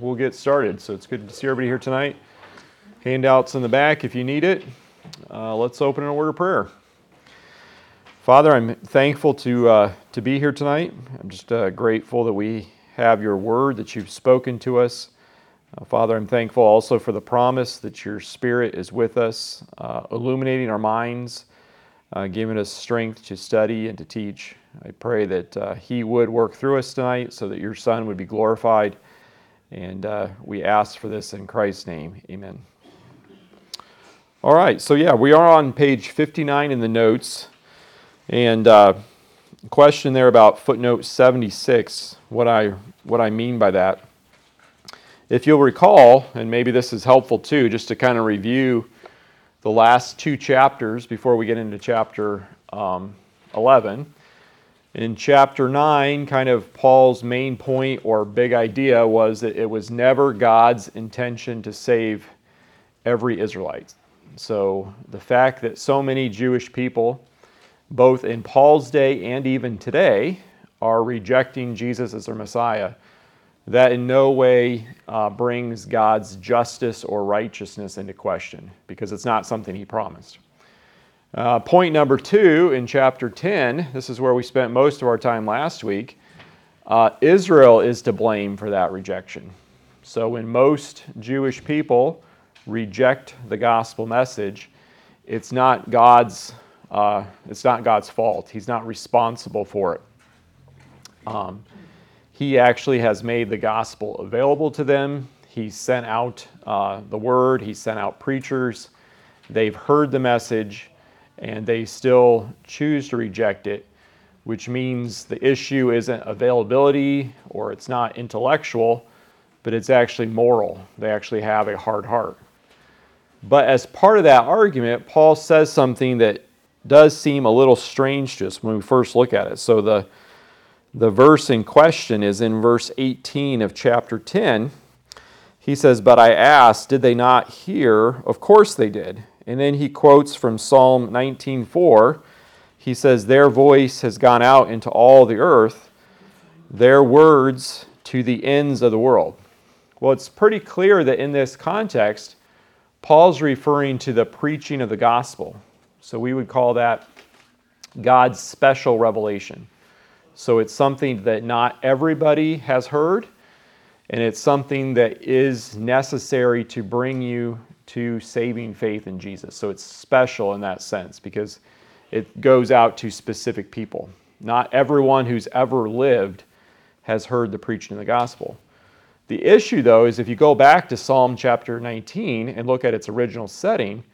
we'll get started. So it's good to see everybody here tonight. Handouts in the back if you need it. Uh, let's open an order of prayer. Father, I'm thankful to, uh, to be here tonight. I'm just uh, grateful that we have your word, that you've spoken to us. Uh, Father, I'm thankful also for the promise that your Spirit is with us, uh, illuminating our minds, uh, giving us strength to study and to teach. I pray that He would work through us tonight so that your Son would be glorified. And we ask for this in Christ's name. Amen. All right, so yeah, we are on page 59 in the notes. And uh, question there about footnote 76, what I, what I mean by that. If you'll recall, and maybe this is helpful too, just to kind of review the last two chapters before we get into chapter um, 11. In chapter 9, kind of Paul's main point or big idea was that it was never God's intention to save every Israelite. So the fact that so many Jewish people, both in Paul's day and even today, are rejecting Jesus as their Messiah, that in no way uh, brings God's justice or righteousness into question because it's not something he promised. Uh, point number two in chapter 10, this is where we spent most of our time last week. Uh, Israel is to blame for that rejection. So when most Jewish people reject the gospel message, it's not God's uh, it's not God's fault. He's not responsible for it. Um, he actually has made the gospel available to them. He sent out uh, the word. He sent out preachers. They've heard the message, and they still choose to reject it, which means the issue isn't availability or it's not intellectual, but it's actually moral. They actually have a hard heart. But as part of that argument, Paul says something that does seem a little strange to us when we first look at it. So the, the verse in question is in verse 18 of chapter 10. He says, But I asked, did they not hear? Of course they did. And then he quotes from Psalm 19:4. He says, Their voice has gone out into all the earth, their words to the ends of the world. Well, it's pretty clear that in this context, Paul's referring to the preaching of the gospel. So we would call that God's special revelation. So it's something that not everybody has heard, and it's something that is necessary to bring you to saving faith in Jesus. So it's special in that sense because it goes out to specific people. Not everyone who's ever lived has heard the preaching of the gospel. The issue, though, is if you go back to Psalm chapter 19 and look at its original setting,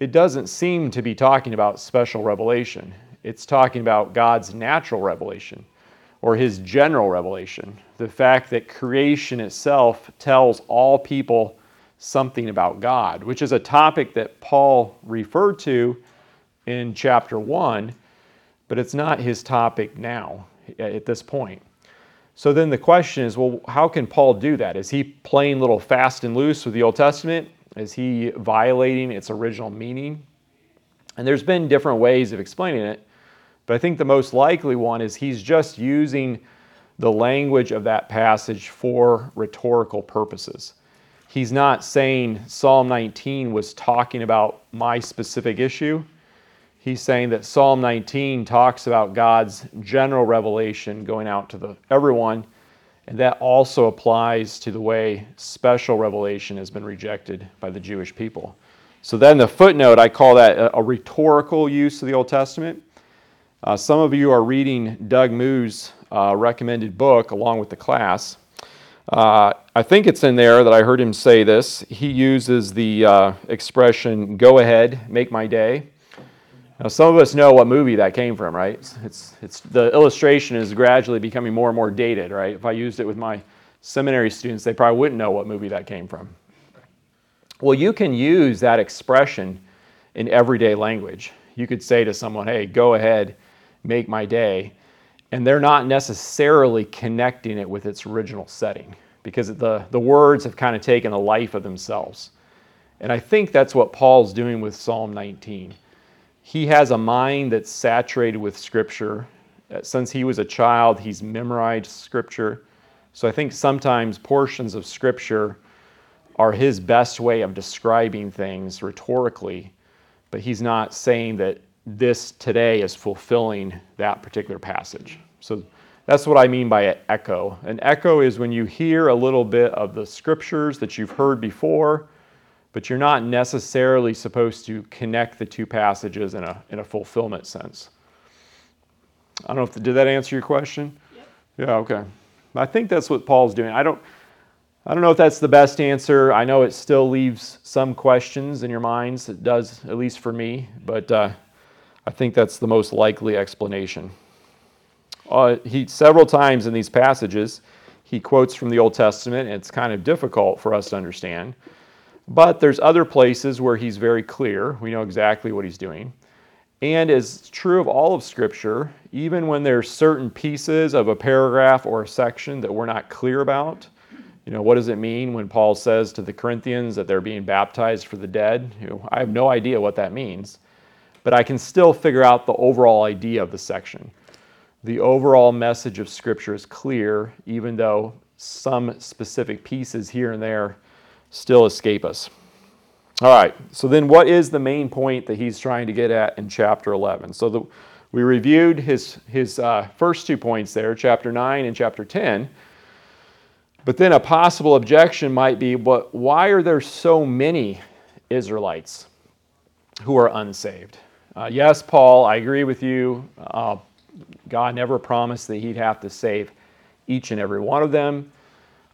it doesn't seem to be talking about special revelation. It's talking about God's natural revelation or his general revelation. The fact that creation itself tells all people something about God, which is a topic that Paul referred to in chapter 1, but it's not his topic now at this point. So then the question is well, how can Paul do that? Is he playing a little fast and loose with the Old Testament? Is he violating its original meaning? And there's been different ways of explaining it, but I think the most likely one is he's just using the language of that passage for rhetorical purposes. He's not saying Psalm 19 was talking about my specific issue he's saying that Psalm 19 talks about God's general revelation going out to the, everyone, and that also applies to the way special revelation has been rejected by the Jewish people. So then the footnote, I call that a, a rhetorical use of the Old Testament. Uh, some of you are reading Doug Moo's uh, recommended book along with the class. Uh, I think it's in there that I heard him say this. He uses the uh, expression, go ahead, make my day. Now, some of us know what movie that came from, right? It's, it's, the illustration is gradually becoming more and more dated, right? If I used it with my seminary students, they probably wouldn't know what movie that came from. Well, you can use that expression in everyday language. You could say to someone, hey, go ahead, make my day. And they're not necessarily connecting it with its original setting because the, the words have kind of taken a life of themselves. And I think that's what Paul's doing with Psalm 19 he has a mind that's saturated with Scripture. Uh, since he was a child, he's memorized Scripture. So I think sometimes portions of Scripture are his best way of describing things rhetorically, but he's not saying that this today is fulfilling that particular passage. So that's what I mean by an echo. An echo is when you hear a little bit of the scriptures that you've heard before, but you're not necessarily supposed to connect the two passages in a, in a fulfillment sense. I don't know if did that answer your question? Yep. Yeah, okay. I think that's what Paul's doing. I don't I don't know if that's the best answer. I know it still leaves some questions in your minds. It does, at least for me, but uh, I think that's the most likely explanation. Uh, he several times in these passages he quotes from the Old Testament, and it's kind of difficult for us to understand. But there's other places where he's very clear. We know exactly what he's doing. And as true of all of Scripture, even when there's certain pieces of a paragraph or a section that we're not clear about, you know, what does it mean when Paul says to the Corinthians that they're being baptized for the dead? You know, I have no idea what that means, but I can still figure out the overall idea of the section. The overall message of Scripture is clear, even though some specific pieces here and there still escape us. All right, so then what is the main point that he's trying to get at in chapter 11? So the, we reviewed his, his uh, first two points there, chapter 9 and chapter 10. But then a possible objection might be, but why are there so many Israelites who are unsaved? Uh, yes, Paul, I agree with you. Uh, God never promised that he'd have to save each and every one of them.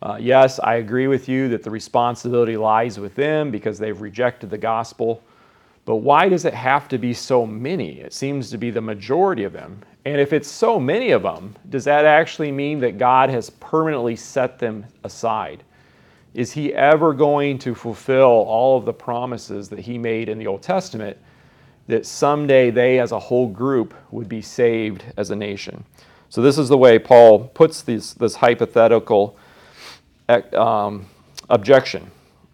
Uh, yes, I agree with you that the responsibility lies with them because they've rejected the gospel. But why does it have to be so many? It seems to be the majority of them. And if it's so many of them, does that actually mean that God has permanently set them aside? Is He ever going to fulfill all of the promises that He made in the Old Testament that someday they as a whole group would be saved as a nation? So, this is the way Paul puts this, this hypothetical um, objection.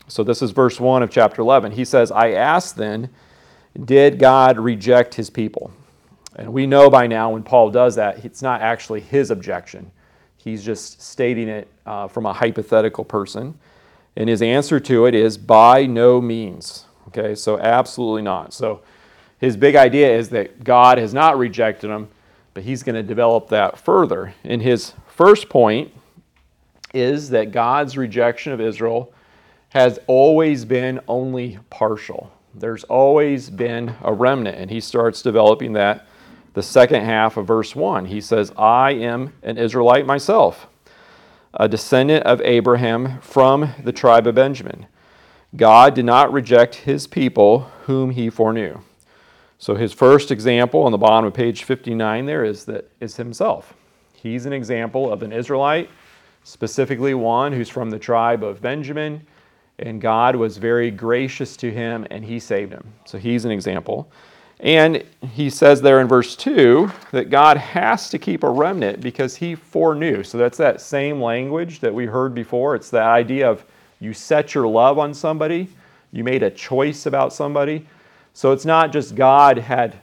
So, this is verse 1 of chapter 11. He says, I ask then, did God reject his people? And we know by now when Paul does that, it's not actually his objection. He's just stating it uh, from a hypothetical person. And his answer to it is by no means. Okay, so absolutely not. So his big idea is that God has not rejected him, but he's going to develop that further. And his first point is that God's rejection of Israel has always been only partial. There's always been a remnant, and he starts developing that the second half of verse 1. He says, I am an Israelite myself, a descendant of Abraham from the tribe of Benjamin. God did not reject his people whom he foreknew. So his first example on the bottom of page 59 there is that is himself. He's an example of an Israelite, specifically one who's from the tribe of Benjamin, and God was very gracious to him and he saved him. So he's an example. And he says there in verse 2 that God has to keep a remnant because he foreknew. So that's that same language that we heard before. It's that idea of you set your love on somebody, you made a choice about somebody. So it's not just God had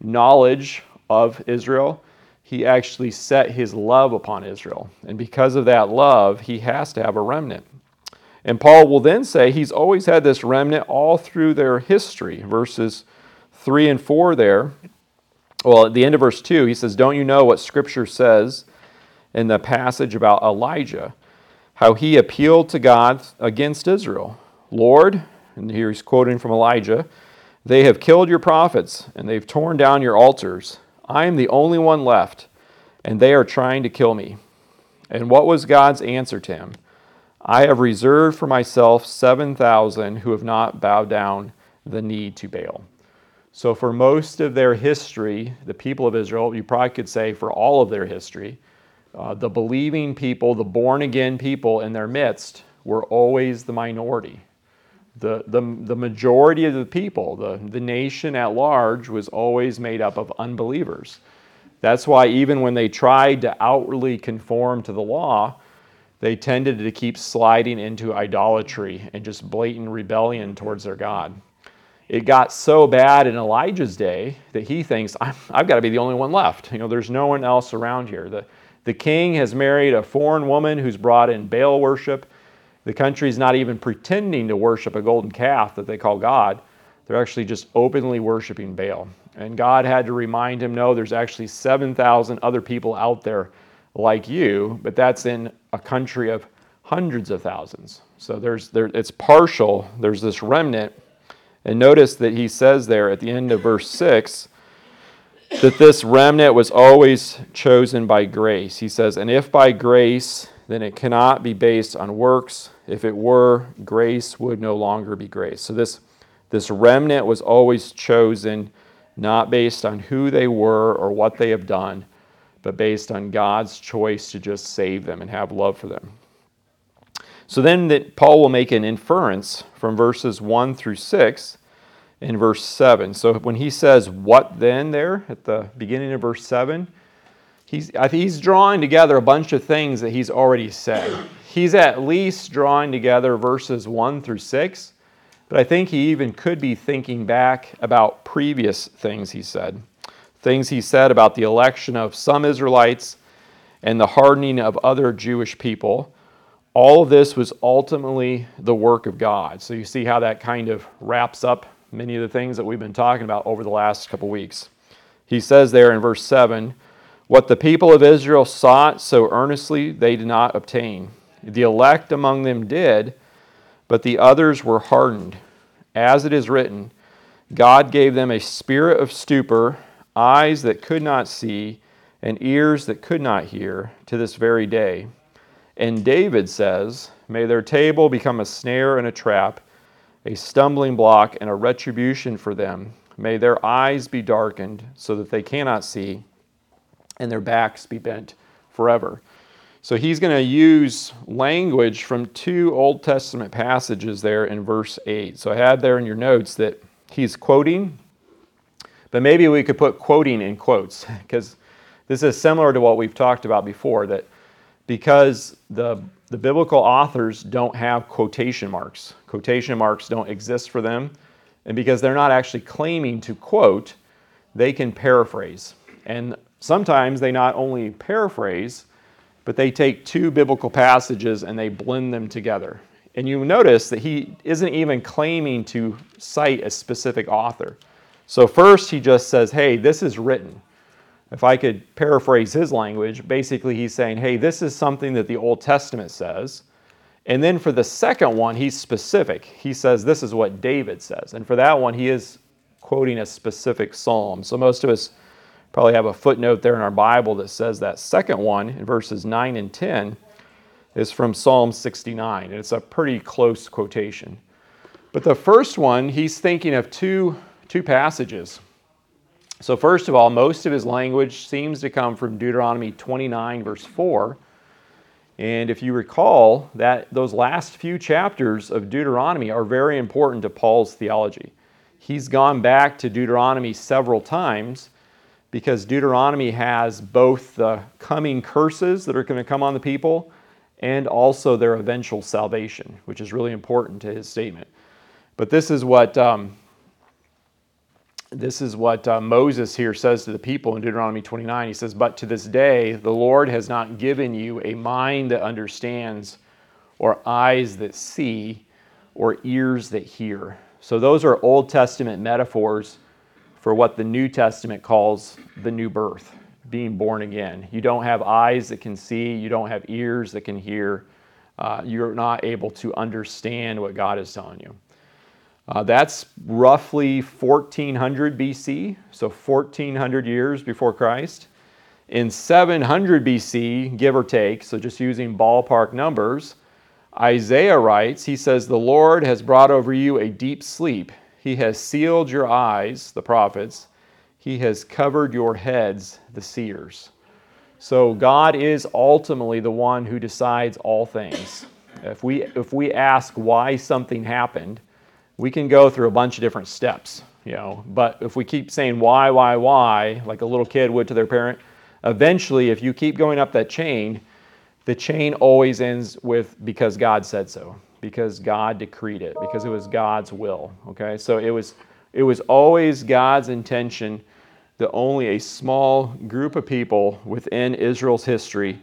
knowledge of Israel, he actually set his love upon Israel. And because of that love, he has to have a remnant. And Paul will then say he's always had this remnant all through their history, verses 3 and 4 there. Well, at the end of verse 2, he says, Don't you know what Scripture says in the passage about Elijah? How he appealed to God against Israel. Lord, and here he's quoting from Elijah, they have killed your prophets and they've torn down your altars. I am the only one left, and they are trying to kill me. And what was God's answer to him? I have reserved for myself 7,000 who have not bowed down the knee to Baal. So, for most of their history, the people of Israel, you probably could say for all of their history, uh, the believing people, the born again people in their midst, were always the minority. The, the, the majority of the people, the, the nation at large, was always made up of unbelievers. That's why, even when they tried to outwardly conform to the law, they tended to keep sliding into idolatry and just blatant rebellion towards their God it got so bad in Elijah's day that he thinks, I've got to be the only one left. You know, there's no one else around here. The, The king has married a foreign woman who's brought in Baal worship. The country's not even pretending to worship a golden calf that they call God. They're actually just openly worshiping Baal. And God had to remind him no, there's actually 7,000 other people out there like you, but that's in a country of hundreds of thousands. So there's there, it's partial. There's this remnant. And notice that he says there at the end of verse 6 that this remnant was always chosen by grace. He says, And if by grace, then it cannot be based on works. If it were, grace would no longer be grace. So this, this remnant was always chosen not based on who they were or what they have done, but based on God's choice to just save them and have love for them. So then that Paul will make an inference from verses 1 through 6 in verse 7. So when he says, What then, there at the beginning of verse 7, he's, he's drawing together a bunch of things that he's already said. He's at least drawing together verses 1 through 6, but I think he even could be thinking back about previous things he said. Things he said about the election of some Israelites and the hardening of other Jewish people all of this was ultimately the work of God. So you see how that kind of wraps up many of the things that we've been talking about over the last couple weeks. He says there in verse 7 What the people of Israel sought so earnestly, they did not obtain. The elect among them did, but the others were hardened. As it is written, God gave them a spirit of stupor, eyes that could not see, and ears that could not hear, to this very day. And David says, May their table become a snare and a trap, a stumbling block and a retribution for them. May their eyes be darkened so that they cannot see, and their backs be bent forever. So he's going to use language from two Old Testament passages there in verse 8. So I had there in your notes that he's quoting, but maybe we could put quoting in quotes because this is similar to what we've talked about before that because the, the biblical authors don't have quotation marks. Quotation marks don't exist for them. And because they're not actually claiming to quote, they can paraphrase. And sometimes they not only paraphrase, but they take two biblical passages and they blend them together. And you notice that he isn't even claiming to cite a specific author. So, first, he just says, hey, this is written if I could paraphrase his language, basically he's saying, hey, this is something that the Old Testament says. And then for the second one, he's specific. He says, this is what David says. And for that one, he is quoting a specific psalm. So most of us probably have a footnote there in our Bible that says that second one in verses 9 and 10 is from Psalm 69. And it's a pretty close quotation. But the first one, he's thinking of two, two passages. So, first of all, most of his language seems to come from Deuteronomy 29, verse 4. And if you recall, that those last few chapters of Deuteronomy are very important to Paul's theology. He's gone back to Deuteronomy several times because Deuteronomy has both the coming curses that are going to come on the people and also their eventual salvation, which is really important to his statement. But this is what um, this is what uh, Moses here says to the people in Deuteronomy 29. He says, But to this day, the Lord has not given you a mind that understands, or eyes that see, or ears that hear. So, those are Old Testament metaphors for what the New Testament calls the new birth, being born again. You don't have eyes that can see, you don't have ears that can hear, uh, you're not able to understand what God is telling you. Uh, that's roughly 1400 BC, so 1400 years before Christ. In 700 BC, give or take, so just using ballpark numbers, Isaiah writes, he says, The Lord has brought over you a deep sleep. He has sealed your eyes, the prophets. He has covered your heads, the seers. So God is ultimately the one who decides all things. If we, if we ask why something happened, we can go through a bunch of different steps, you know. But if we keep saying why, why, why, like a little kid would to their parent, eventually, if you keep going up that chain, the chain always ends with because God said so, because God decreed it, because it was God's will. Okay, so it was it was always God's intention that only a small group of people within Israel's history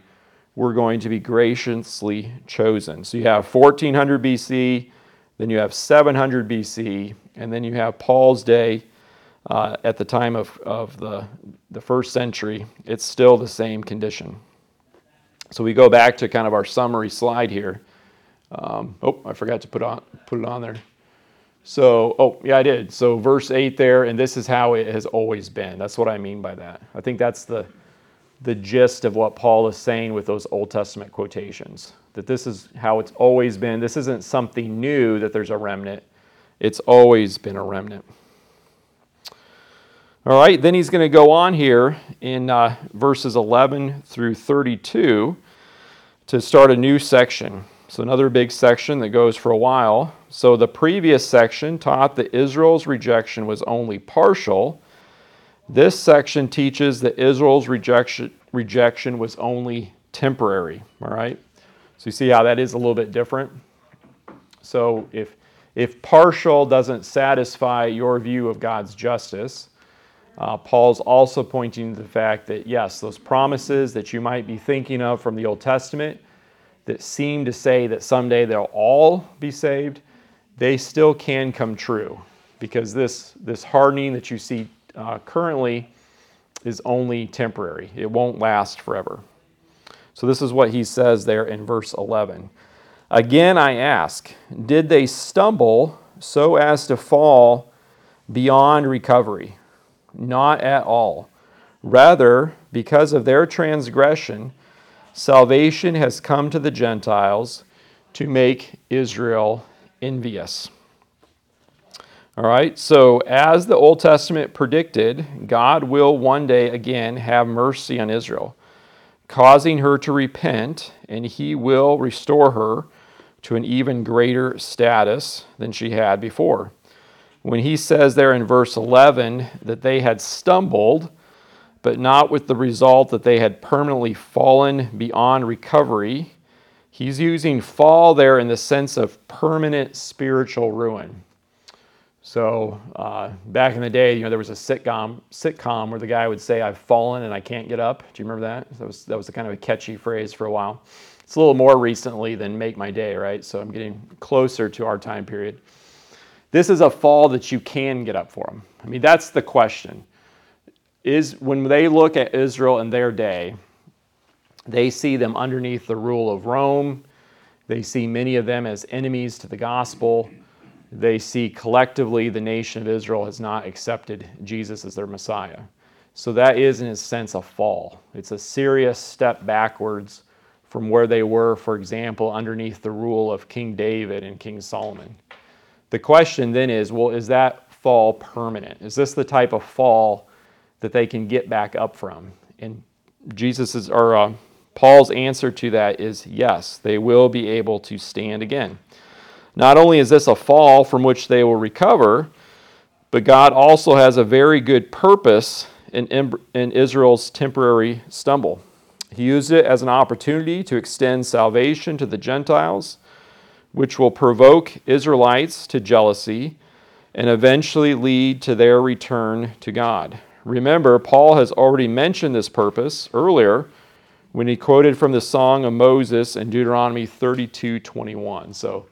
were going to be graciously chosen. So you have 1400 BC, then you have 700 BC, and then you have Paul's day uh, at the time of, of the, the first century. It's still the same condition. So we go back to kind of our summary slide here. Um, oh, I forgot to put on put it on there. So, oh, yeah, I did. So, verse 8 there, and this is how it has always been. That's what I mean by that. I think that's the, the gist of what Paul is saying with those Old Testament quotations. That this is how it's always been. This isn't something new that there's a remnant, it's always been a remnant. All right, then he's going to go on here in uh, verses 11 through 32 to start a new section. So, another big section that goes for a while. So, the previous section taught that Israel's rejection was only partial. This section teaches that Israel's rejection, rejection was only temporary. All right? So, you see how that is a little bit different? So, if, if partial doesn't satisfy your view of God's justice, uh, Paul's also pointing to the fact that, yes, those promises that you might be thinking of from the Old Testament that seem to say that someday they'll all be saved, they still can come true because this, this hardening that you see uh, currently is only temporary. It won't last forever. So, this is what he says there in verse 11. Again, I ask, did they stumble so as to fall beyond recovery? Not at all. Rather, because of their transgression, salvation has come to the Gentiles to make Israel envious. All right, so as the Old Testament predicted, God will one day again have mercy on Israel, causing her to repent, and he will restore her to an even greater status than she had before when he says there in verse 11 that they had stumbled, but not with the result that they had permanently fallen beyond recovery, he's using fall there in the sense of permanent spiritual ruin. So uh, back in the day, you know, there was a sitcom sitcom where the guy would say, "I've fallen and I can't get up." Do you remember that? That was that was a kind of a catchy phrase for a while. It's a little more recently than "Make My Day," right? So I'm getting closer to our time period. This is a fall that you can get up for them. I mean, that's the question. Is when they look at Israel in their day, they see them underneath the rule of Rome. They see many of them as enemies to the gospel. They see collectively the nation of Israel has not accepted Jesus as their Messiah. So that is, in a sense, a fall. It's a serious step backwards from where they were, for example, underneath the rule of King David and King Solomon. The question then is well, is that fall permanent? Is this the type of fall that they can get back up from? And Jesus' or uh, Paul's answer to that is yes, they will be able to stand again. Not only is this a fall from which they will recover, but God also has a very good purpose in, in Israel's temporary stumble. He used it as an opportunity to extend salvation to the Gentiles which will provoke Israelites to jealousy and eventually lead to their return to God. Remember, Paul has already mentioned this purpose earlier when he quoted from the Song of Moses in Deuteronomy 32 21. So,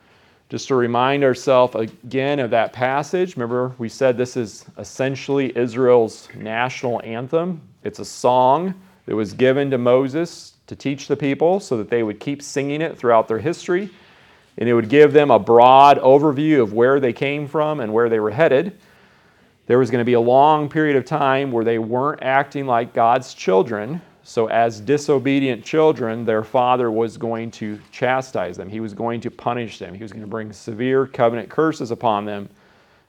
just to remind ourselves again of that passage, remember we said this is essentially Israel's national anthem. It's a song that was given to Moses to teach the people so that they would keep singing it throughout their history and it would give them a broad overview of where they came from and where they were headed. There was going to be a long period of time where they weren't acting like God's children. So, as disobedient children, their father was going to chastise them. He was going to punish them. He was going to bring severe covenant curses upon them.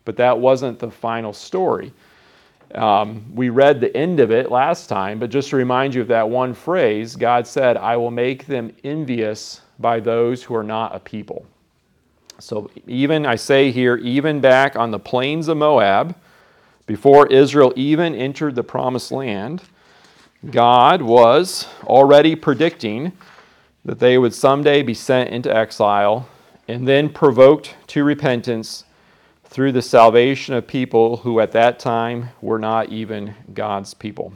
But that wasn't the final story. Um, we read the end of it last time, but just to remind you of that one phrase, God said, I will make them envious by those who are not a people. So, even, I say here, even back on the plains of Moab, before Israel even entered the promised land, God was already predicting that they would someday be sent into exile and then provoked to repentance through the salvation of people who at that time were not even God's people.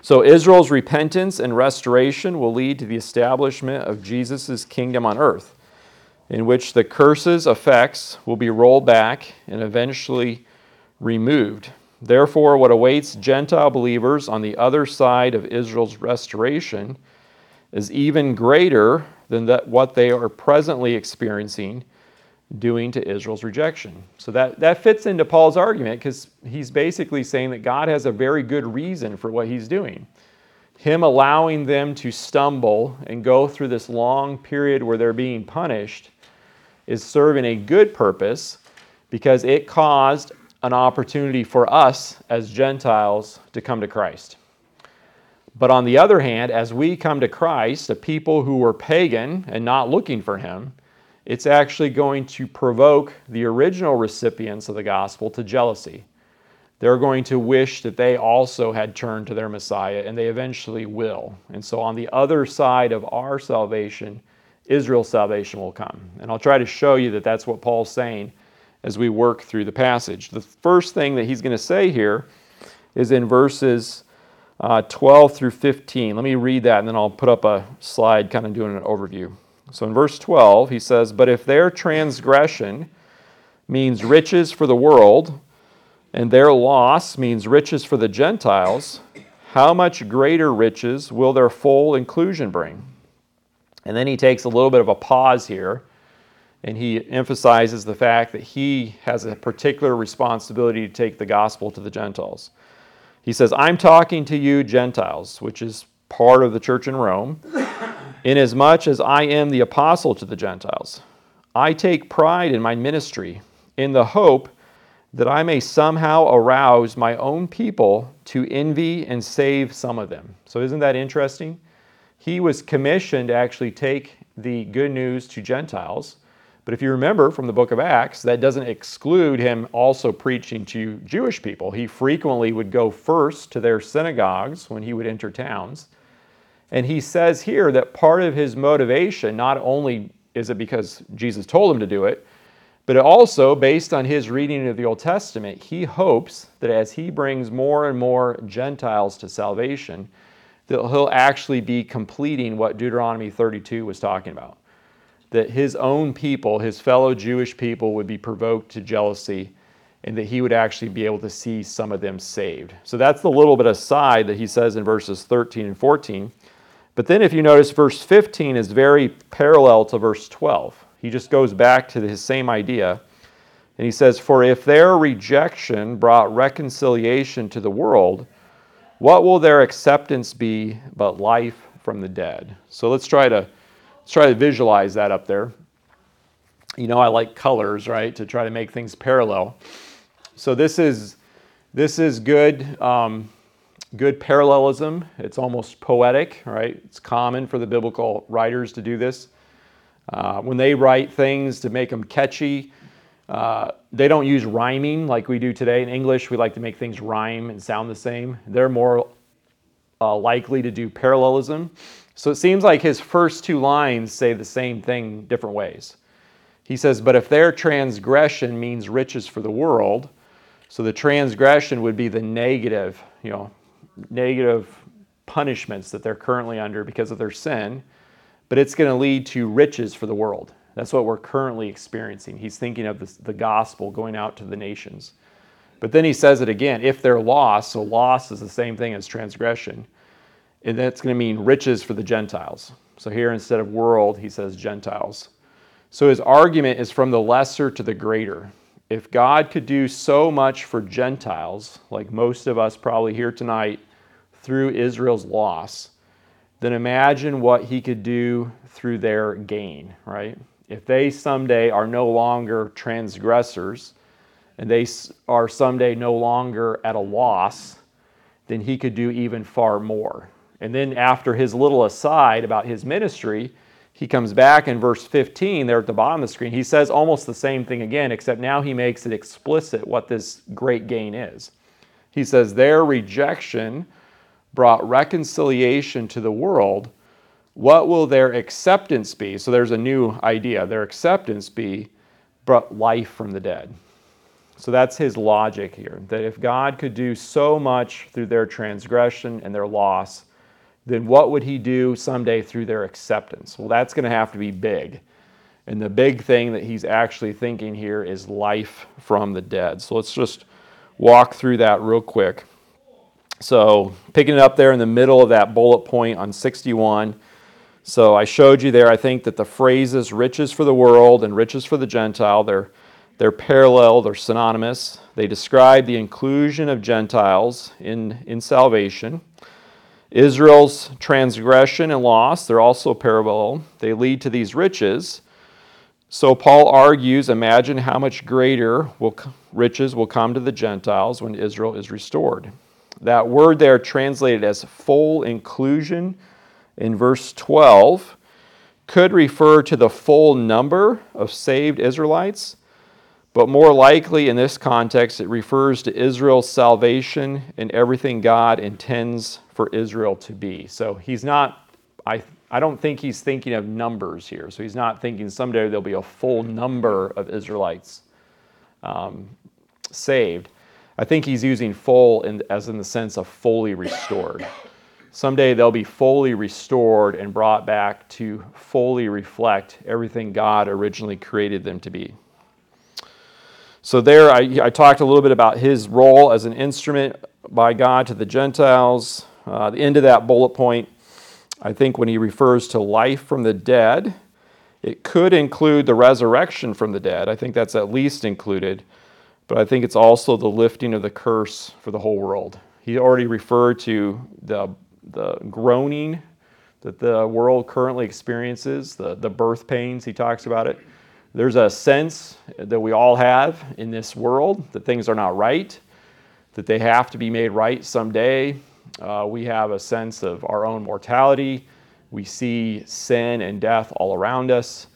So, Israel's repentance and restoration will lead to the establishment of Jesus' kingdom on earth, in which the curses effects will be rolled back and eventually removed. Therefore, what awaits Gentile believers on the other side of Israel's restoration is even greater than that what they are presently experiencing doing to Israel's rejection. So that, that fits into Paul's argument because he's basically saying that God has a very good reason for what he's doing. Him allowing them to stumble and go through this long period where they're being punished is serving a good purpose because it caused an opportunity for us as Gentiles to come to Christ. But on the other hand, as we come to Christ, the people who were pagan and not looking for him, it's actually going to provoke the original recipients of the gospel to jealousy. They're going to wish that they also had turned to their Messiah, and they eventually will. And so, on the other side of our salvation, Israel's salvation will come. And I'll try to show you that that's what Paul's saying as we work through the passage. The first thing that he's going to say here is in verses uh, 12 through 15. Let me read that, and then I'll put up a slide kind of doing an overview. So in verse 12, he says, But if their transgression means riches for the world, and their loss means riches for the Gentiles, how much greater riches will their full inclusion bring? And then he takes a little bit of a pause here, and he emphasizes the fact that he has a particular responsibility to take the gospel to the Gentiles. He says, I'm talking to you, Gentiles, which is part of the church in Rome inasmuch as I am the apostle to the Gentiles. I take pride in my ministry in the hope that I may somehow arouse my own people to envy and save some of them. So, isn't that interesting? He was commissioned to actually take the good news to Gentiles. But if you remember from the book of Acts, that doesn't exclude him also preaching to Jewish people. He frequently would go first to their synagogues when he would enter towns and he says here that part of his motivation not only is it because Jesus told him to do it, but also based on his reading of the Old Testament, he hopes that as he brings more and more Gentiles to salvation, that he'll actually be completing what Deuteronomy 32 was talking about. That his own people, his fellow Jewish people, would be provoked to jealousy and that he would actually be able to see some of them saved. So that's the little bit aside that he says in verses 13 and 14. But then, if you notice, verse 15 is very parallel to verse 12. He just goes back to his same idea. And he says, For if their rejection brought reconciliation to the world, what will their acceptance be but life from the dead? So let's try to let's try to visualize that up there. You know, I like colors, right, to try to make things parallel. So this is this is good. Um, good parallelism. It's almost poetic, right? It's common for the biblical writers to do this. Uh, when they write things to make them catchy, uh, they don't use rhyming like we do today. In English, we like to make things rhyme and sound the same. They're more uh, likely to do parallelism. So it seems like his first two lines say the same thing different ways. He says, But if their transgression means riches for the world, so the transgression would be the negative, you know, negative punishments that they're currently under because of their sin, but it's going to lead to riches for the world. That's what we're currently experiencing. He's thinking of this, the gospel going out to the nations. But then he says it again if they're lost, so loss is the same thing as transgression, and that's going to mean riches for the Gentiles. So here instead of world, he says Gentiles. So his argument is from the lesser to the greater. If God could do so much for Gentiles, like most of us probably here tonight, through Israel's loss, then imagine what he could do through their gain, right? If they someday are no longer transgressors and they are someday no longer at a loss, then he could do even far more. And then after his little aside about his ministry, he comes back in verse 15 there at the bottom of the screen. He says almost the same thing again, except now he makes it explicit what this great gain is. He says, Their rejection brought reconciliation to the world, what will their acceptance be? So there's a new idea. Their acceptance be brought life from the dead. So that's his logic here that if God could do so much through their transgression and their loss, then what would he do someday through their acceptance? Well, that's going to have to be big. And the big thing that he's actually thinking here is life from the dead. So let's just walk through that real quick. So, picking it up there in the middle of that bullet point on 61. So, I showed you there, I think that the phrases riches for the world and riches for the Gentile, they're, they're parallel, they're synonymous. They describe the inclusion of Gentiles in, in salvation. Israel's transgression and loss, they're also parallel. They lead to these riches. So Paul argues imagine how much greater will, riches will come to the Gentiles when Israel is restored. That word there translated as full inclusion in verse 12 could refer to the full number of saved Israelites, but more likely in this context, it refers to Israel's salvation and everything God intends for Israel to be. So he's not, I, I don't think he's thinking of numbers here. So he's not thinking someday there'll be a full number of Israelites um, saved. I think he's using full in, as in the sense of fully restored. Someday they'll be fully restored and brought back to fully reflect everything God originally created them to be. So, there I, I talked a little bit about his role as an instrument by God to the Gentiles. Uh, the end of that bullet point, I think when he refers to life from the dead, it could include the resurrection from the dead. I think that's at least included but I think it's also the lifting of the curse for the whole world. He already referred to the, the groaning that the world currently experiences, the, the birth pains, he talks about it. There's a sense that we all have in this world that things are not right, that they have to be made right someday. Uh, we have a sense of our own mortality. We see sin and death all around us.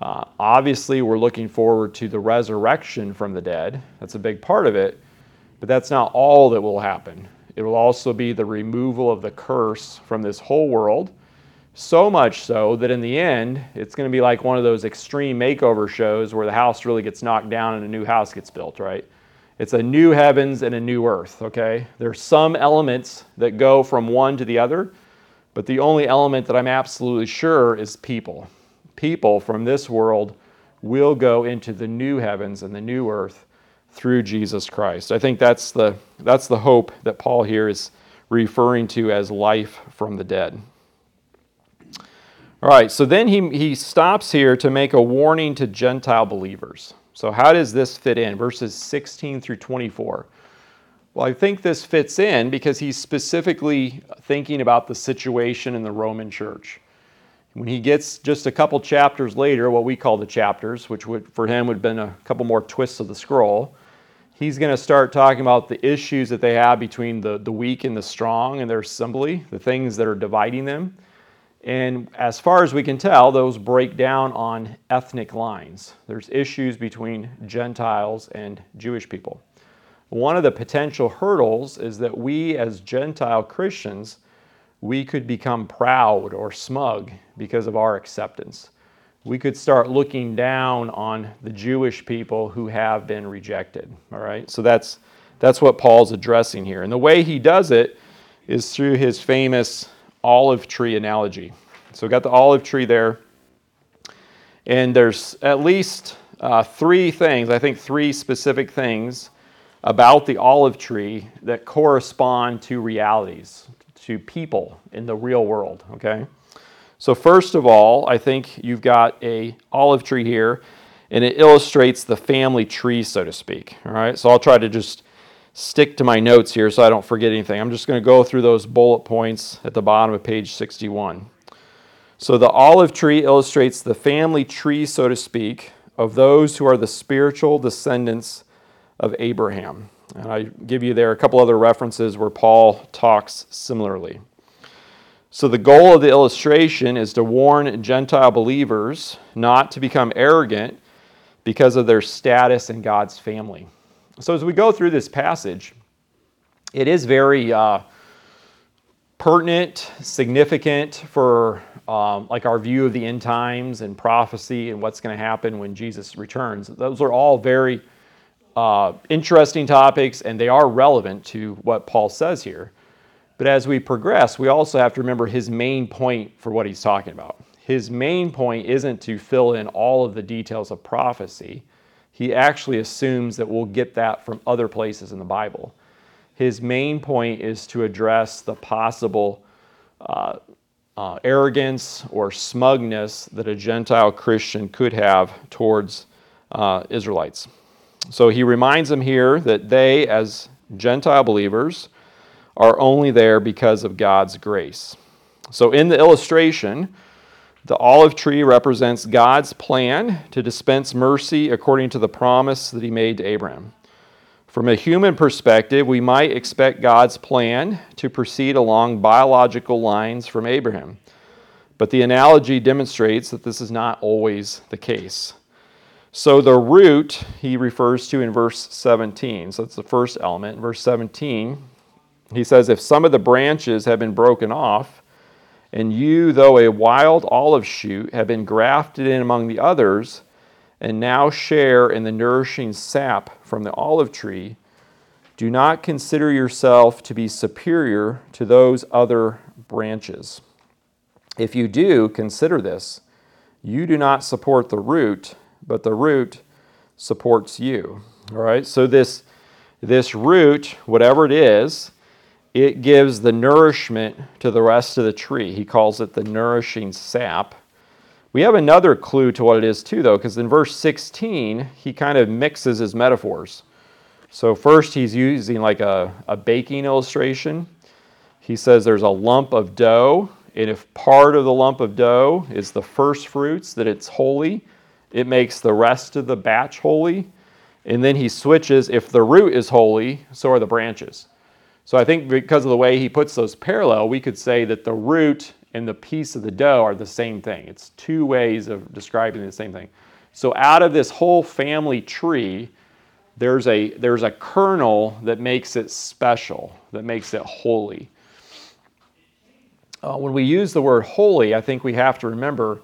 Uh, obviously, we're looking forward to the resurrection from the dead. That's a big part of it, but that's not all that will happen. It will also be the removal of the curse from this whole world. So much so that in the end, it's going to be like one of those extreme makeover shows where the house really gets knocked down and a new house gets built, right? It's a new heavens and a new earth, okay? There's some elements that go from one to the other, but the only element that I'm absolutely sure is people people from this world will go into the new heavens and the new earth through Jesus Christ. I think that's the, that's the hope that Paul here is referring to as life from the dead. All right, so then he, he stops here to make a warning to Gentile believers. So, how does this fit in? Verses 16 through 24. Well, I think this fits in because he's specifically thinking about the situation in the Roman church. When he gets just a couple chapters later, what we call the chapters, which would, for him would have been a couple more twists of the scroll, he's going to start talking about the issues that they have between the, the weak and the strong and their assembly, the things that are dividing them. And as far as we can tell, those break down on ethnic lines. There's issues between Gentiles and Jewish people. One of the potential hurdles is that we, as Gentile Christians, we could become proud or smug because of our acceptance. We could start looking down on the Jewish people who have been rejected. All right? So that's that's what Paul's addressing here. And the way he does it is through his famous olive tree analogy. So we got the olive tree there. And there's at least uh, three things, I think three specific things about the olive tree that correspond to realities to people in the real world, okay? So first of all, I think you've got a olive tree here and it illustrates the family tree so to speak, all right? So I'll try to just stick to my notes here so I don't forget anything. I'm just going to go through those bullet points at the bottom of page 61. So the olive tree illustrates the family tree so to speak of those who are the spiritual descendants of Abraham. And I give you there a couple other references where Paul talks similarly. So, the goal of the illustration is to warn Gentile believers not to become arrogant because of their status in God's family. So, as we go through this passage, it is very, uh, pertinent, significant for um, like our view of the end times and prophecy and what's going to happen when Jesus returns. Those are all very uh, interesting topics and they are relevant to what Paul says here. But as we progress, we also have to remember his main point for what he's talking about. His main point isn't to fill in all of the details of prophecy. He actually assumes that we'll get that from other places in the Bible. His main point is to address the possible uh, uh, arrogance or smugness that a Gentile Christian could have towards uh, Israelites. So he reminds them here that they, as Gentile believers, are only there because of God's grace. So in the illustration, the olive tree represents God's plan to dispense mercy according to the promise that he made to Abraham. From a human perspective, we might expect God's plan to proceed along biological lines from Abraham. But the analogy demonstrates that this is not always the case. So the root he refers to in verse 17. So that's the first element. In verse 17, he says, If some of the branches have been broken off, and you, though a wild olive shoot, have been grafted in among the others, and now share in the nourishing sap from the olive tree, do not consider yourself to be superior to those other branches. If you do, consider this you do not support the root, but the root supports you. All right, so this, this root, whatever it is, it gives the nourishment to the rest of the tree. He calls it the nourishing sap. We have another clue to what it is, too, though, because in verse 16, he kind of mixes his metaphors. So, first, he's using like a, a baking illustration. He says there's a lump of dough, and if part of the lump of dough is the first fruits, that it's holy, it makes the rest of the batch holy. And then he switches if the root is holy, so are the branches. So, I think because of the way he puts those parallel, we could say that the root and the piece of the dough are the same thing. It's two ways of describing the same thing. So out of this whole family tree, there's a, there's a kernel that makes it special, that makes it holy. Uh, when we use the word holy, I think we have to remember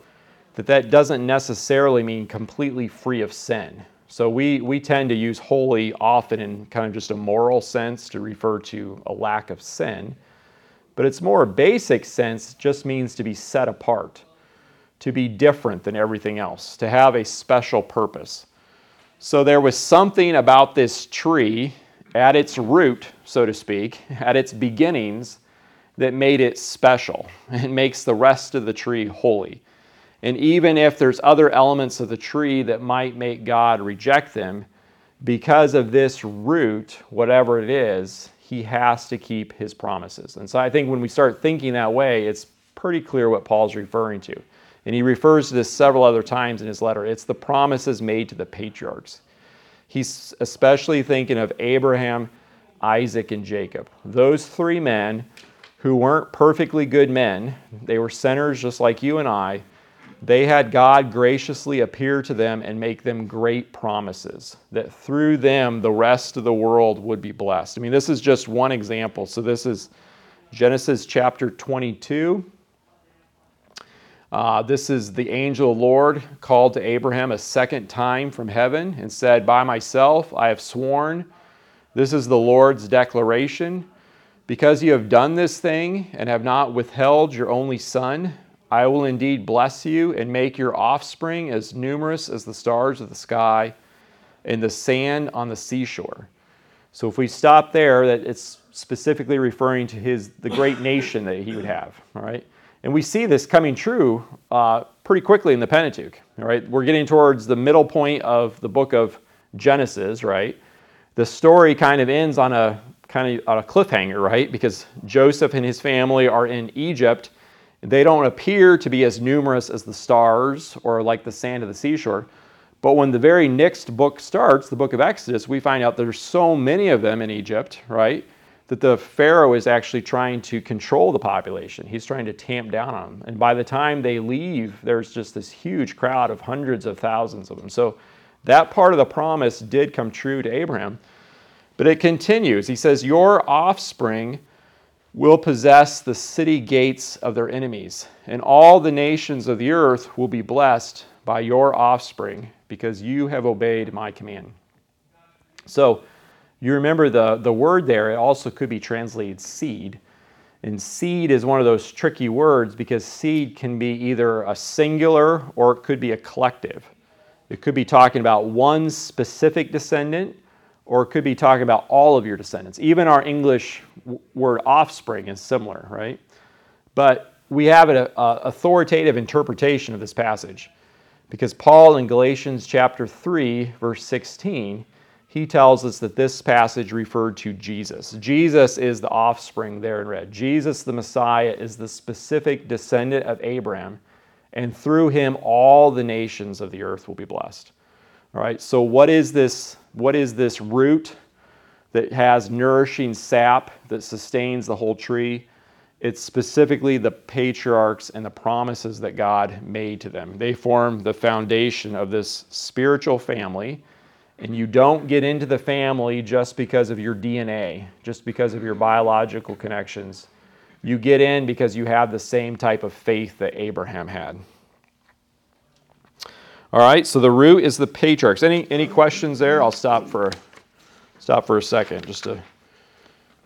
that that doesn't necessarily mean completely free of sin. So we, we tend to use holy often in kind of just a moral sense to refer to a lack of sin but its more basic sense just means to be set apart, to be different than everything else, to have a special purpose. So there was something about this tree at its root, so to speak, at its beginnings, that made it special and makes the rest of the tree holy. And even if there's other elements of the tree that might make God reject them, because of this root, whatever it is, he has to keep his promises. And so I think when we start thinking that way, it's pretty clear what Paul's referring to. And he refers to this several other times in his letter. It's the promises made to the patriarchs. He's especially thinking of Abraham, Isaac, and Jacob. Those three men who weren't perfectly good men, they were sinners just like you and I, they had God graciously appear to them and make them great promises that through them the rest of the world would be blessed. I mean, this is just one example. So, this is Genesis chapter 22. Uh, this is the angel of the Lord called to Abraham a second time from heaven and said, By myself I have sworn. This is the Lord's declaration. Because you have done this thing and have not withheld your only son, I will indeed bless you and make your offspring as numerous as the stars of the sky and the sand on the seashore. So if we stop there, that it's specifically referring to his the great nation that he would have. All right, and we see this coming true uh, pretty quickly in the Pentateuch. All right, we're getting towards the middle point of the book of Genesis. Right, the story kind of ends on a kind of on a cliffhanger. Right, because Joseph and his family are in Egypt they don't appear to be as numerous as the stars or like the sand of the seashore. But when the very next book starts, the book of Exodus, we find out there's so many of them in Egypt, right? That the Pharaoh is actually trying to control the population. He's trying to tamp down on them. And by the time they leave, there's just this huge crowd of hundreds of thousands of them. So that part of the promise did come true to Abraham. But it continues. He says, Your offspring will possess the city gates of their enemies, and all the nations of the earth will be blessed by your offspring, because you have obeyed my command. So, you remember the, the word there, it also could be translated seed. And seed is one of those tricky words because seed can be either a singular or it could be a collective. It could be talking about one specific descendant or it could be talking about all of your descendants. Even our English word offspring is similar, right? But we have an uh, authoritative interpretation of this passage because Paul in Galatians chapter 3, verse 16, he tells us that this passage referred to Jesus. Jesus is the offspring there in red. Jesus, the Messiah, is the specific descendant of Abraham, and through him all the nations of the earth will be blessed. All right, so what is this? What is this root that has nourishing sap that sustains the whole tree? It's specifically the patriarchs and the promises that God made to them. They form the foundation of this spiritual family and you don't get into the family just because of your DNA, just because of your biological connections. You get in because you have the same type of faith that Abraham had. All right, so the root is the patriarchs. Any any questions there? I'll stop for stop for a second just to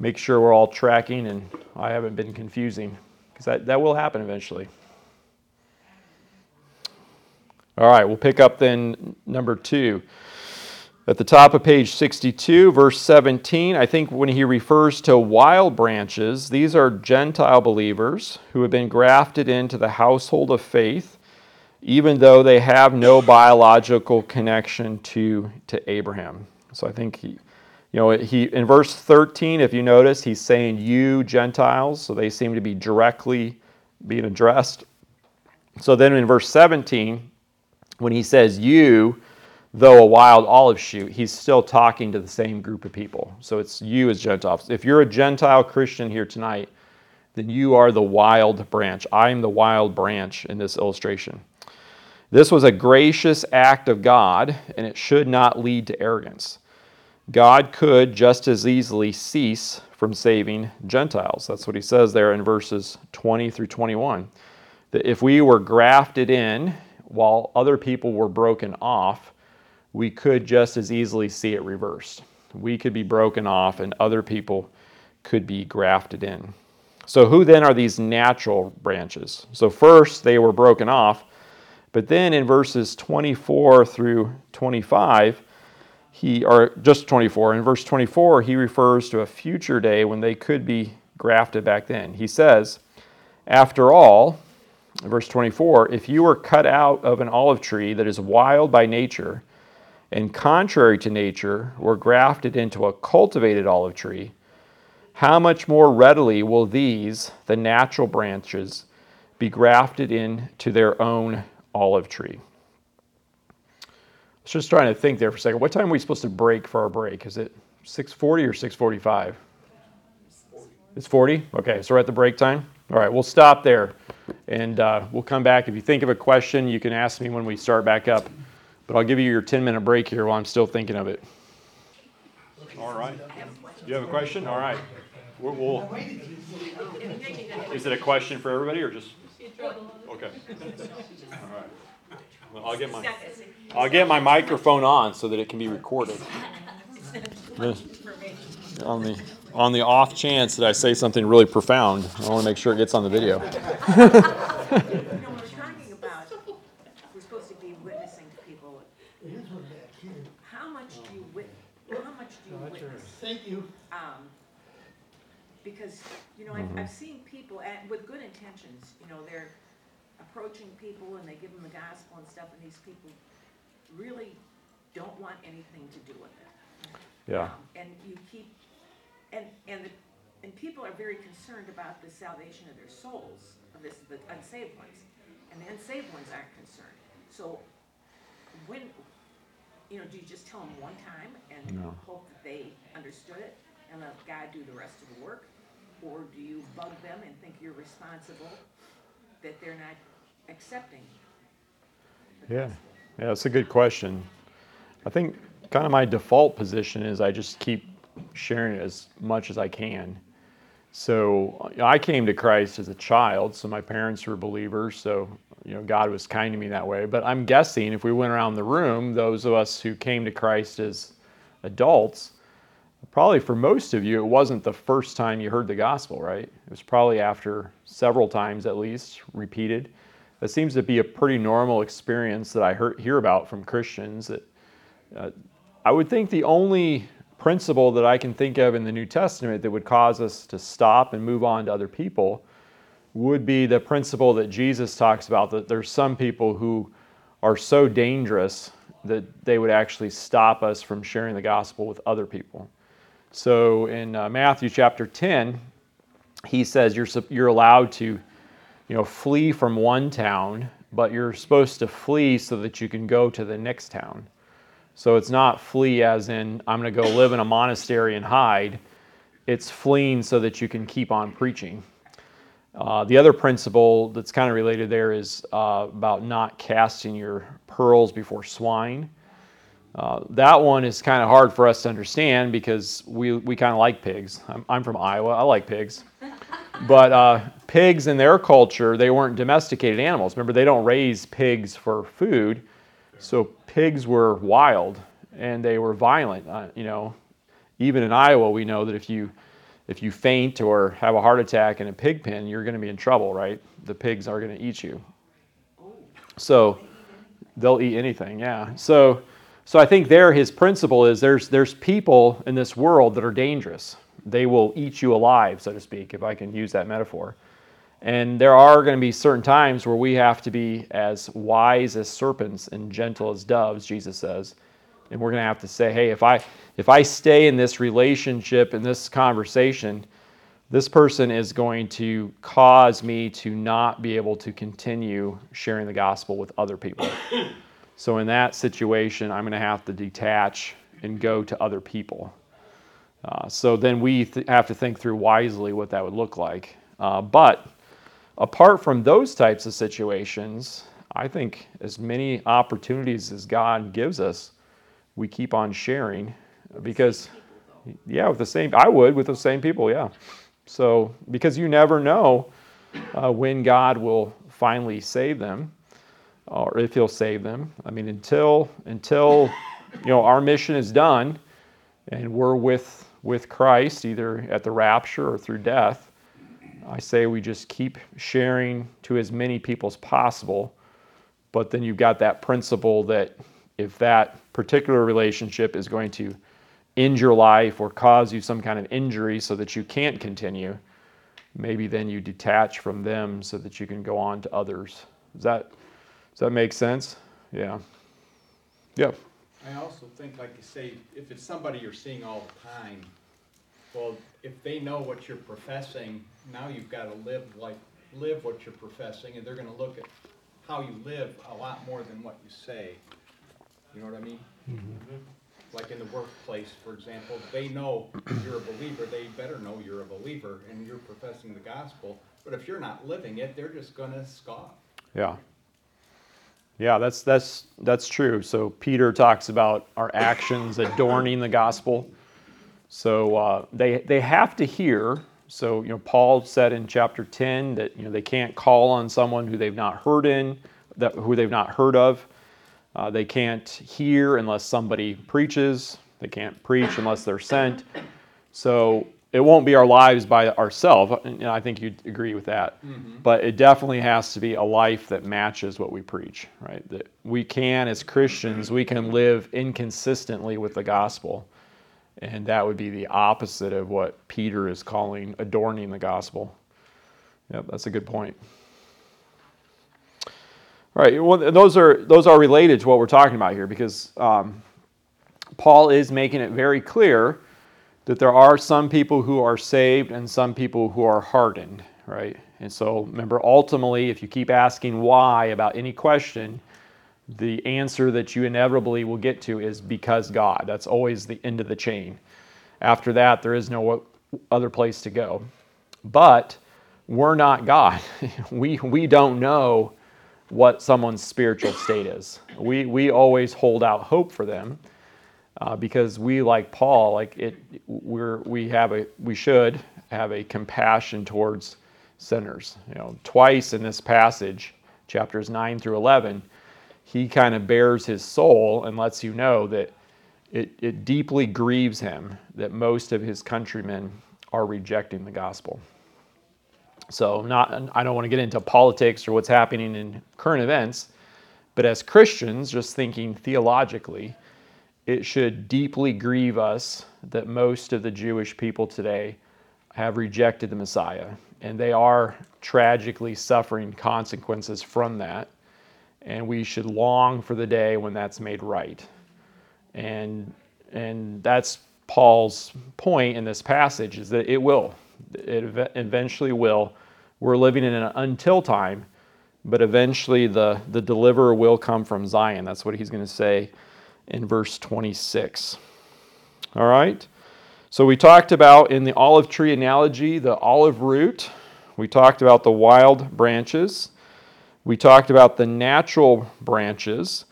make sure we're all tracking and I haven't been confusing because that, that will happen eventually. All right, we'll pick up then number two. At the top of page 62, verse 17, I think when he refers to wild branches, these are Gentile believers who have been grafted into the household of faith, even though they have no biological connection to, to Abraham. So I think he, you know, he in verse 13, if you notice, he's saying you Gentiles, so they seem to be directly being addressed. So then in verse 17, when he says you, though a wild olive shoot, he's still talking to the same group of people. So it's you as Gentiles. If you're a Gentile Christian here tonight, then you are the wild branch. I'm the wild branch in this illustration. This was a gracious act of God, and it should not lead to arrogance. God could just as easily cease from saving Gentiles. That's what he says there in verses 20 through 21. That if we were grafted in while other people were broken off, we could just as easily see it reversed. We could be broken off and other people could be grafted in. So, who then are these natural branches? So, first they were broken off, but then in verses 24 through 25, he, or just 24, in verse 24, he refers to a future day when they could be grafted back then. He says, After all, verse 24, if you were cut out of an olive tree that is wild by nature, and contrary to nature were grafted into a cultivated olive tree, how much more readily will these, the natural branches, be grafted into their own olive tree? I was just trying to think there for a second. What time are we supposed to break for our break? Is it 6:40 or 6:45? It's 40. Okay, so we're at the break time. All right, we'll stop there, and uh, we'll come back. If you think of a question, you can ask me when we start back up. But I'll give you your 10 minute break here while I'm still thinking of it. All right. Do you have a question? All right. We'll, we'll, is it a question for everybody or just? Okay. All right. Well, I'll get my I'll get my microphone on so that it can be recorded. on the on the off chance that I say something really profound, I want to make sure it gets on the video. How much do you wit how much do you witness? Thank you. Um, because, you know, I've, I've seen people at, with good intentions, you know, they're approaching people and they give them the gospel and stuff, and these people really don't want anything to do with it. Yeah. Um, And you keep, and, and the, and people are very concerned about the salvation of their souls, of this, the unsaved ones. And the unsaved ones aren't concerned. So when, you know, do you just tell them one time and No. hope that they understood it and let God do the rest of the work? Or do you bug them and think you're responsible that they're not accepting? Yeah, yeah, that's a good question. I think kind of my default position is I just keep sharing it as much as I can. So I came to Christ as a child, so my parents were believers, so you know God was kind to me that way. But I'm guessing if we went around the room, those of us who came to Christ as adults, probably for most of you, it wasn't the first time you heard the gospel, right? It was probably after several times at least, repeated. That seems to be a pretty normal experience that I hear, hear about from Christians. That uh, I would think the only principle that I can think of in the New Testament that would cause us to stop and move on to other people would be the principle that Jesus talks about that there's some people who are so dangerous that they would actually stop us from sharing the gospel with other people. So in uh, Matthew chapter 10, he says you're, you're allowed to you know, flee from one town, but you're supposed to flee so that you can go to the next town. So it's not flee as in, I'm going to go live in a monastery and hide. It's fleeing so that you can keep on preaching. Uh, the other principle that's kind of related there is uh, about not casting your pearls before swine. Uh, that one is kind of hard for us to understand because we, we kind of like pigs. I'm, I'm, from Iowa, I like pigs. But uh, pigs in their culture, they weren't domesticated animals. Remember, they don't raise pigs for food. So pigs were wild and they were violent. Uh, you know, even in Iowa, we know that if you if you faint or have a heart attack in a pig pen, you're going to be in trouble, right? The pigs are going to eat you. So they'll eat anything, yeah. So so I think there his principle is there's there's people in this world that are dangerous. They will eat you alive, so to speak, if I can use that metaphor. And there are going to be certain times where we have to be as wise as serpents and gentle as doves, Jesus says. And we're going to have to say, hey, if I if I stay in this relationship in this conversation, this person is going to cause me to not be able to continue sharing the gospel with other people. so in that situation, I'm going to have to detach and go to other people. Uh, so then we th- have to think through wisely what that would look like. Uh, but apart from those types of situations, I think as many opportunities as God gives us, we keep on sharing because, yeah, with the same, I would with the same people, yeah. So, because you never know uh, when God will finally save them or if he'll save them. I mean, until, until, you know, our mission is done and we're with, with Christ either at the rapture or through death, I say we just keep sharing to as many people as possible. But then you've got that principle that if that particular relationship is going to end your life or cause you some kind of injury so that you can't continue, maybe then you detach from them so that you can go on to others. Does that does that make sense? Yeah. Yeah. I also think, like you say, if it's somebody you're seeing all the time, well, if they know what you're professing, now you've got to live like live what you're professing, and they're going to look at how you live a lot more than what you say. You know what I mean? Mm-hmm. Like in the workplace, for example, they know you're a believer. They better know you're a believer, and you're professing the gospel. But if you're not living it, they're just going to scoff. Yeah. Yeah, that's that's that's true. So Peter talks about our actions adorning the gospel. So uh, they they have to hear. So you know, Paul said in chapter ten that you know they can't call on someone who they've not heard in, that who they've not heard of. Uh, they can't hear unless somebody preaches. They can't preach unless they're sent. So it won't be our lives by ourselves. And I think you'd agree with that. Mm-hmm. But it definitely has to be a life that matches what we preach, right? That we can, as Christians, we can live inconsistently with the gospel. And that would be the opposite of what Peter is calling adorning the gospel. Yep, that's a good point. All right, well, those are those are related to what we're talking about here because um, Paul is making it very clear that there are some people who are saved and some people who are hardened, right? And so remember, ultimately, if you keep asking why about any question, the answer that you inevitably will get to is because God. That's always the end of the chain. After that, there is no other place to go. But we're not God. we, we don't know what someone's spiritual state is. We, we always hold out hope for them uh, because we, like Paul, like it, we're, we have a, we should have a compassion towards sinners. You know, twice in this passage, chapters 9 through 11, he kind of bares his soul and lets you know that it, it deeply grieves him that most of his countrymen are rejecting the gospel. So, not I don't want to get into politics or what's happening in current events, but as Christians, just thinking theologically, it should deeply grieve us that most of the Jewish people today have rejected the Messiah, and they are tragically suffering consequences from that. And we should long for the day when that's made right. And and that's Paul's point in this passage is that it will. It eventually will. We're living in an until time, but eventually the, the deliverer will come from Zion. That's what he's going to say in verse 26. All right? So we talked about in the olive tree analogy the olive root. We talked about the wild branches. We talked about the natural branches.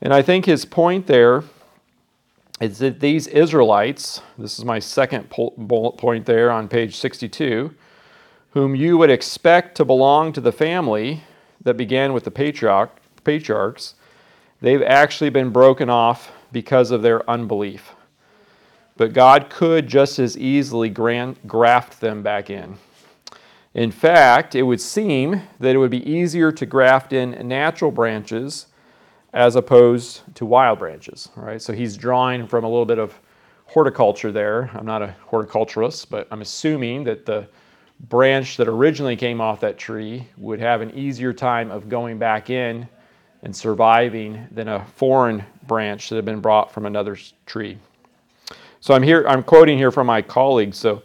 And I think his point there is that these Israelites, this is my second bullet point there on page 62, whom you would expect to belong to the family that began with the patriarch, patriarchs, they've actually been broken off because of their unbelief. But God could just as easily graft them back in. In fact, it would seem that it would be easier to graft in natural branches as opposed to wild branches. Right? So he's drawing from a little bit of horticulture there. I'm not a horticulturist, but I'm assuming that the branch that originally came off that tree would have an easier time of going back in and surviving than a foreign branch that had been brought from another tree. So I'm here. I'm quoting here from my colleague. So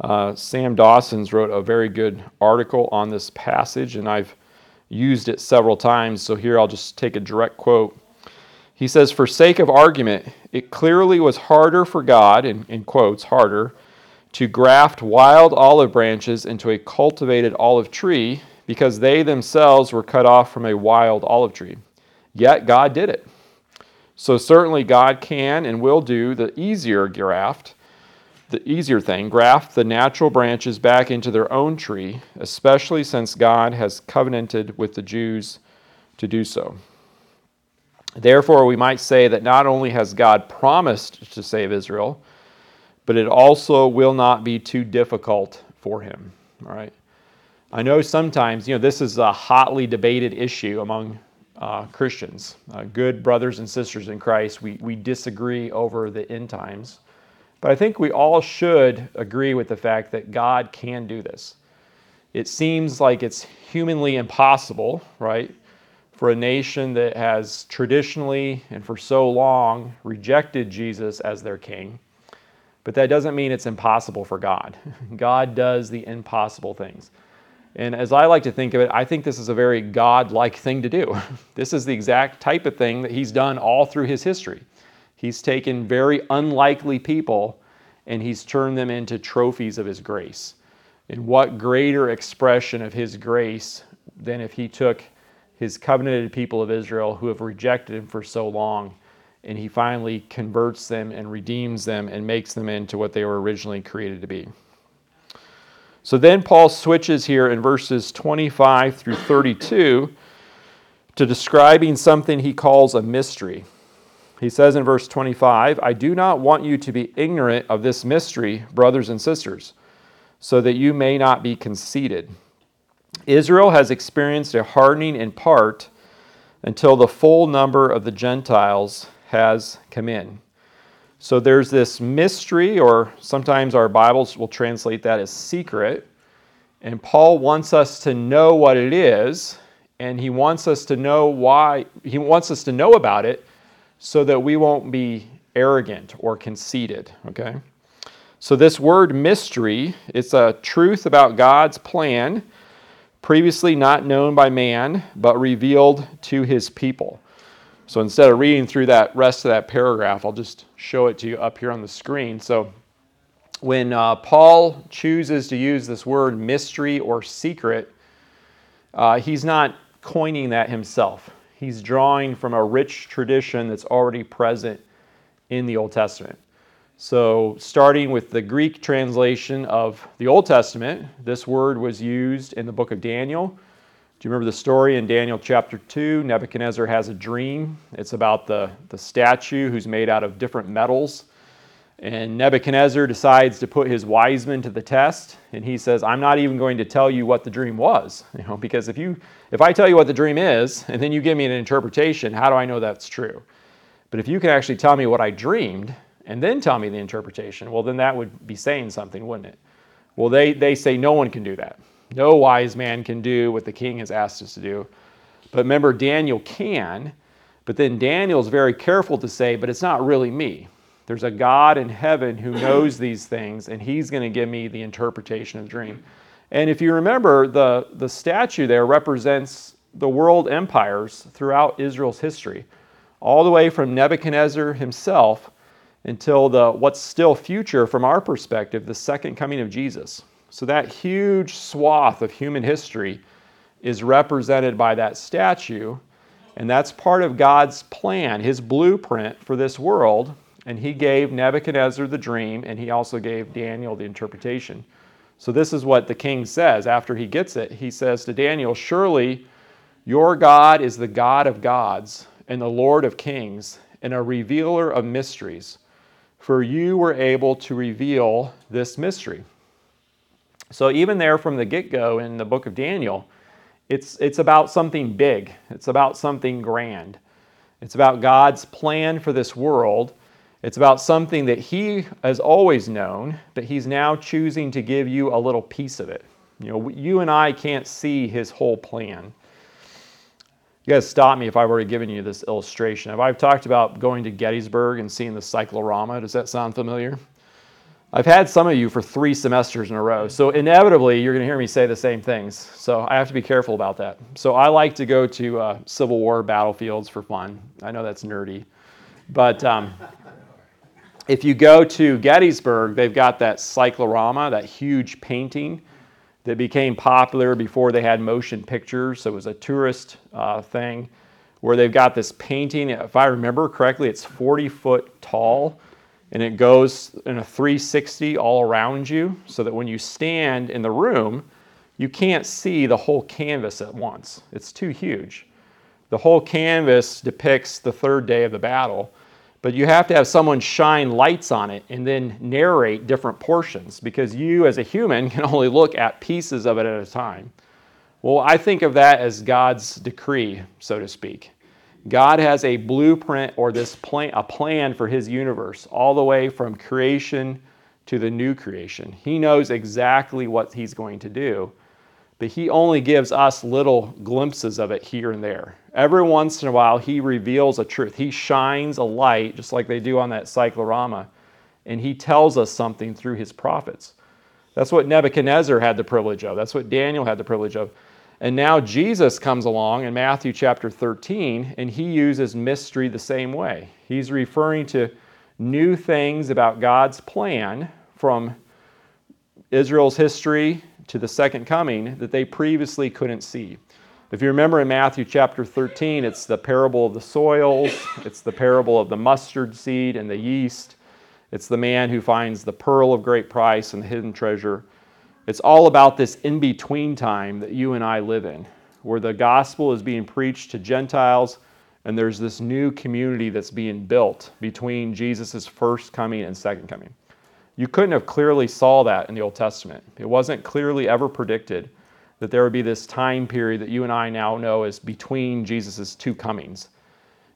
uh, Sam Dawson's wrote a very good article on this passage, and I've used it several times. So here I'll just take a direct quote. He says, "For sake of argument, it clearly was harder for God, in, in quotes, harder." to graft wild olive branches into a cultivated olive tree because they themselves were cut off from a wild olive tree. Yet God did it. So certainly God can and will do the easier graft, the easier thing, graft the natural branches back into their own tree, especially since God has covenanted with the Jews to do so. Therefore, we might say that not only has God promised to save Israel, but it also will not be too difficult for him. All right. I know sometimes, you know, this is a hotly debated issue among uh, Christians, uh, good brothers and sisters in Christ. We, we disagree over the end times. But I think we all should agree with the fact that God can do this. It seems like it's humanly impossible, right, for a nation that has traditionally and for so long rejected Jesus as their king but that doesn't mean it's impossible for God. God does the impossible things. And as I like to think of it, I think this is a very God like thing to do. this is the exact type of thing that He's done all through His history. He's taken very unlikely people and He's turned them into trophies of His grace. And what greater expression of His grace than if He took His covenanted people of Israel who have rejected Him for so long and he finally converts them and redeems them and makes them into what they were originally created to be. So then Paul switches here in verses 25 through 32 to describing something he calls a mystery. He says in verse 25, I do not want you to be ignorant of this mystery, brothers and sisters, so that you may not be conceited. Israel has experienced a hardening in part until the full number of the Gentiles has come in. So there's this mystery, or sometimes our Bibles will translate that as secret. And Paul wants us to know what it is, and he wants us to know why, he wants us to know about it so that we won't be arrogant or conceited, okay? So this word mystery, it's a truth about God's plan previously not known by man, but revealed to his people. So instead of reading through that rest of that paragraph, I'll just show it to you up here on the screen. So when uh, Paul chooses to use this word mystery or secret, uh, he's not coining that himself. He's drawing from a rich tradition that's already present in the Old Testament. So, starting with the Greek translation of the Old Testament, this word was used in the book of Daniel. Do you remember the story in Daniel chapter 2? Nebuchadnezzar has a dream. It's about the, the statue who's made out of different metals. And Nebuchadnezzar decides to put his wise men to the test, and he says, "I'm not even going to tell you what the dream was, you know, because if you if I tell you what the dream is and then you give me an interpretation, how do I know that's true? But if you can actually tell me what I dreamed, and then tell me the interpretation, well, then that would be saying something, wouldn't it? Well, they, they say no one can do that. No wise man can do what the king has asked us to do. But remember, Daniel can, but then Daniel's very careful to say, but it's not really me. There's a God in heaven who knows these things, and he's going to give me the interpretation of the dream. And if you remember, the, the statue there represents the world empires throughout Israel's history, all the way from Nebuchadnezzar himself until the what's still future from our perspective, the second coming of Jesus. So that huge swath of human history is represented by that statue, and that's part of God's plan, his blueprint for this world. And he gave Nebuchadnezzar the dream, and he also gave Daniel the interpretation. So, this is what the king says after he gets it. He says to Daniel, Surely your God is the God of gods and the Lord of kings and a revealer of mysteries for you were able to reveal this mystery. So, even there from the get go in the book of Daniel, it's, it's about something big, it's about something grand. It's about God's plan for this world. It's about something that He has always known, but He's now choosing to give you a little piece of it. You know, you and I can't see His whole plan. You guys stop me if I've already given you this illustration. If I've talked about going to Gettysburg and seeing the cyclorama, does that sound familiar? I've had some of you for three semesters in a row, so inevitably you're going to hear me say the same things. So I have to be careful about that. So I like to go to uh, Civil War battlefields for fun. I know that's nerdy, but um, if you go to Gettysburg, they've got that cyclorama, that huge painting that became popular before they had motion pictures. So it was a tourist uh, thing where they've got this painting. If I remember correctly, it's 40 foot tall and it goes in a 360 all around you so that when you stand in the room, you can't see the whole canvas at once. It's too huge. The whole canvas depicts the third day of the battle but you have to have someone shine lights on it and then narrate different portions because you, as a human, can only look at pieces of it at a time. Well, I think of that as God's decree, so to speak. God has a blueprint or this plan, a plan for his universe, all the way from creation to the new creation. He knows exactly what he's going to do but he only gives us little glimpses of it here and there. Every once in a while, he reveals a truth. He shines a light, just like they do on that cyclorama, and he tells us something through his prophets. That's what Nebuchadnezzar had the privilege of. That's what Daniel had the privilege of. And now Jesus comes along in Matthew chapter 13, and he uses mystery the same way. He's referring to new things about God's plan from Israel's history to the second coming that they previously couldn't see. If you remember in Matthew chapter 13, it's the parable of the soils, it's the parable of the mustard seed and the yeast, it's the man who finds the pearl of great price and the hidden treasure. It's all about this in between time that you and I live in, where the gospel is being preached to Gentiles and there's this new community that's being built between Jesus' first coming and second coming. You couldn't have clearly saw that in the Old Testament. It wasn't clearly ever predicted that there would be this time period that you and I now know is between Jesus' two comings.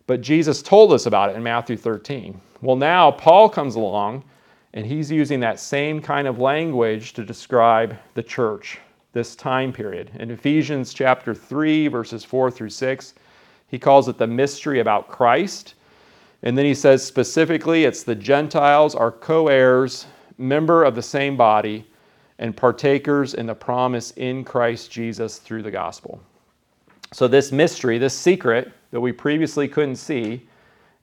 But Jesus told us about it in Matthew 13. Well, now Paul comes along and he's using that same kind of language to describe the church, this time period. In Ephesians chapter 3, verses 4 through 6, he calls it the mystery about Christ. And then he says specifically, it's the Gentiles are co heirs, member of the same body, and partakers in the promise in Christ Jesus through the gospel. So, this mystery, this secret that we previously couldn't see,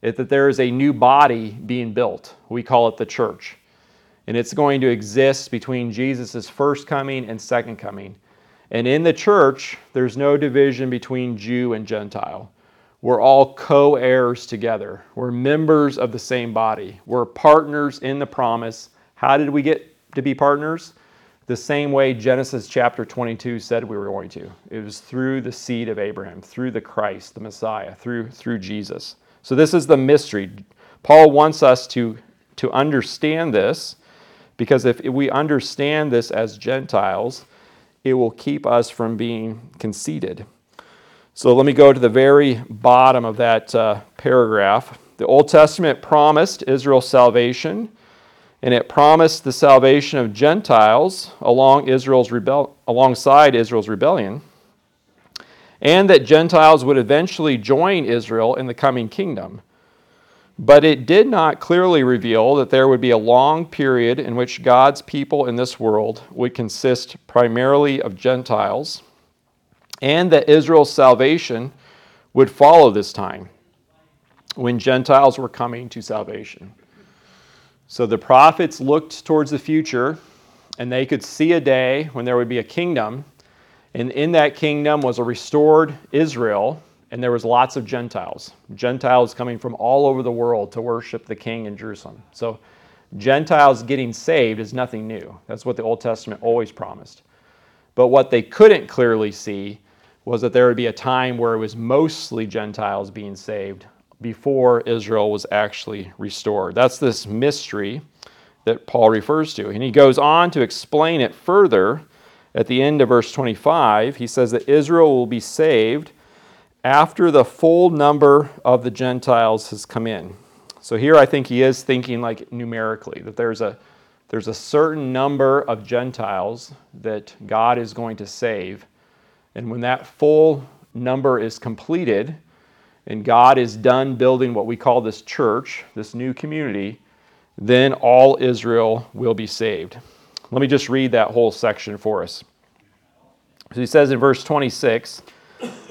is that there is a new body being built. We call it the church. And it's going to exist between Jesus' first coming and second coming. And in the church, there's no division between Jew and Gentile. we're all co heirs together. We're members of the same body. We're partners in the promise. How did we get to be partners? The same way Genesis chapter 22 said we were going to. It was through the seed of Abraham, through the Christ, the Messiah, through, through Jesus. So, this is the mystery. Paul wants us to, to understand this because if we understand this as Gentiles, it will keep us from being conceited. So let me go to the very bottom of that uh, paragraph. The Old Testament promised Israel salvation, and it promised the salvation of Gentiles along Israel's rebel- alongside Israel's rebellion, and that Gentiles would eventually join Israel in the coming kingdom. But it did not clearly reveal that there would be a long period in which God's people in this world would consist primarily of Gentiles and that Israel's salvation would follow this time when Gentiles were coming to salvation. So the prophets looked towards the future and they could see a day when there would be a kingdom, and in that kingdom was a restored Israel, and there was lots of Gentiles. Gentiles coming from all over the world to worship the king in Jerusalem. So Gentiles getting saved is nothing new. That's what the Old Testament always promised. But what they couldn't clearly see was that there would be a time where it was mostly Gentiles being saved before Israel was actually restored. That's this mystery that Paul refers to. And he goes on to explain it further at the end of verse 25. He says that Israel will be saved after the full number of the Gentiles has come in. So here I think he is thinking like numerically, that there's a there's a certain number of Gentiles that God is going to save and when that full number is completed and God is done building what we call this church, this new community, then all Israel will be saved. Let me just read that whole section for us. So he says in verse 26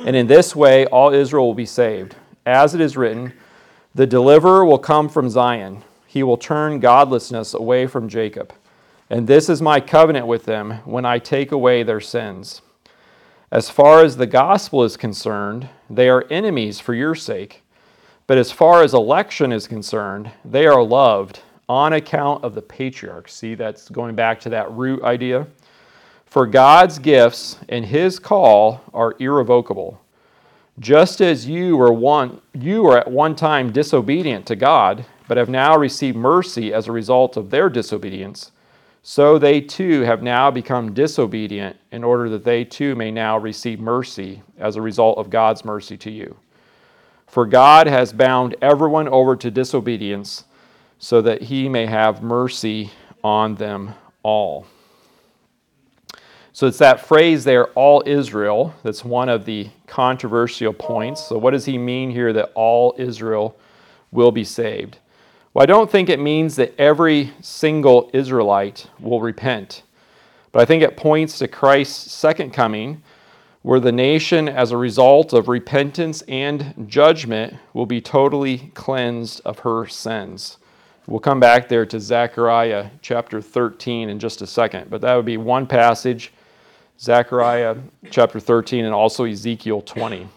And in this way all Israel will be saved. As it is written, the deliverer will come from Zion. He will turn godlessness away from Jacob. And this is my covenant with them when I take away their sins. As far as the gospel is concerned, they are enemies for your sake. But as far as election is concerned, they are loved on account of the patriarchs. See, that's going back to that root idea. For God's gifts and his call are irrevocable. Just as you were one you were at one time disobedient to God, but have now received mercy as a result of their disobedience, so they too have now become disobedient in order that they too may now receive mercy as a result of God's mercy to you. For God has bound everyone over to disobedience so that he may have mercy on them all. So it's that phrase there, all Israel, that's one of the controversial points. So, what does he mean here that all Israel will be saved? Well, I don't think it means that every single Israelite will repent, but I think it points to Christ's second coming, where the nation, as a result of repentance and judgment, will be totally cleansed of her sins. We'll come back there to Zechariah chapter 13 in just a second, but that would be one passage Zechariah chapter 13 and also Ezekiel 20.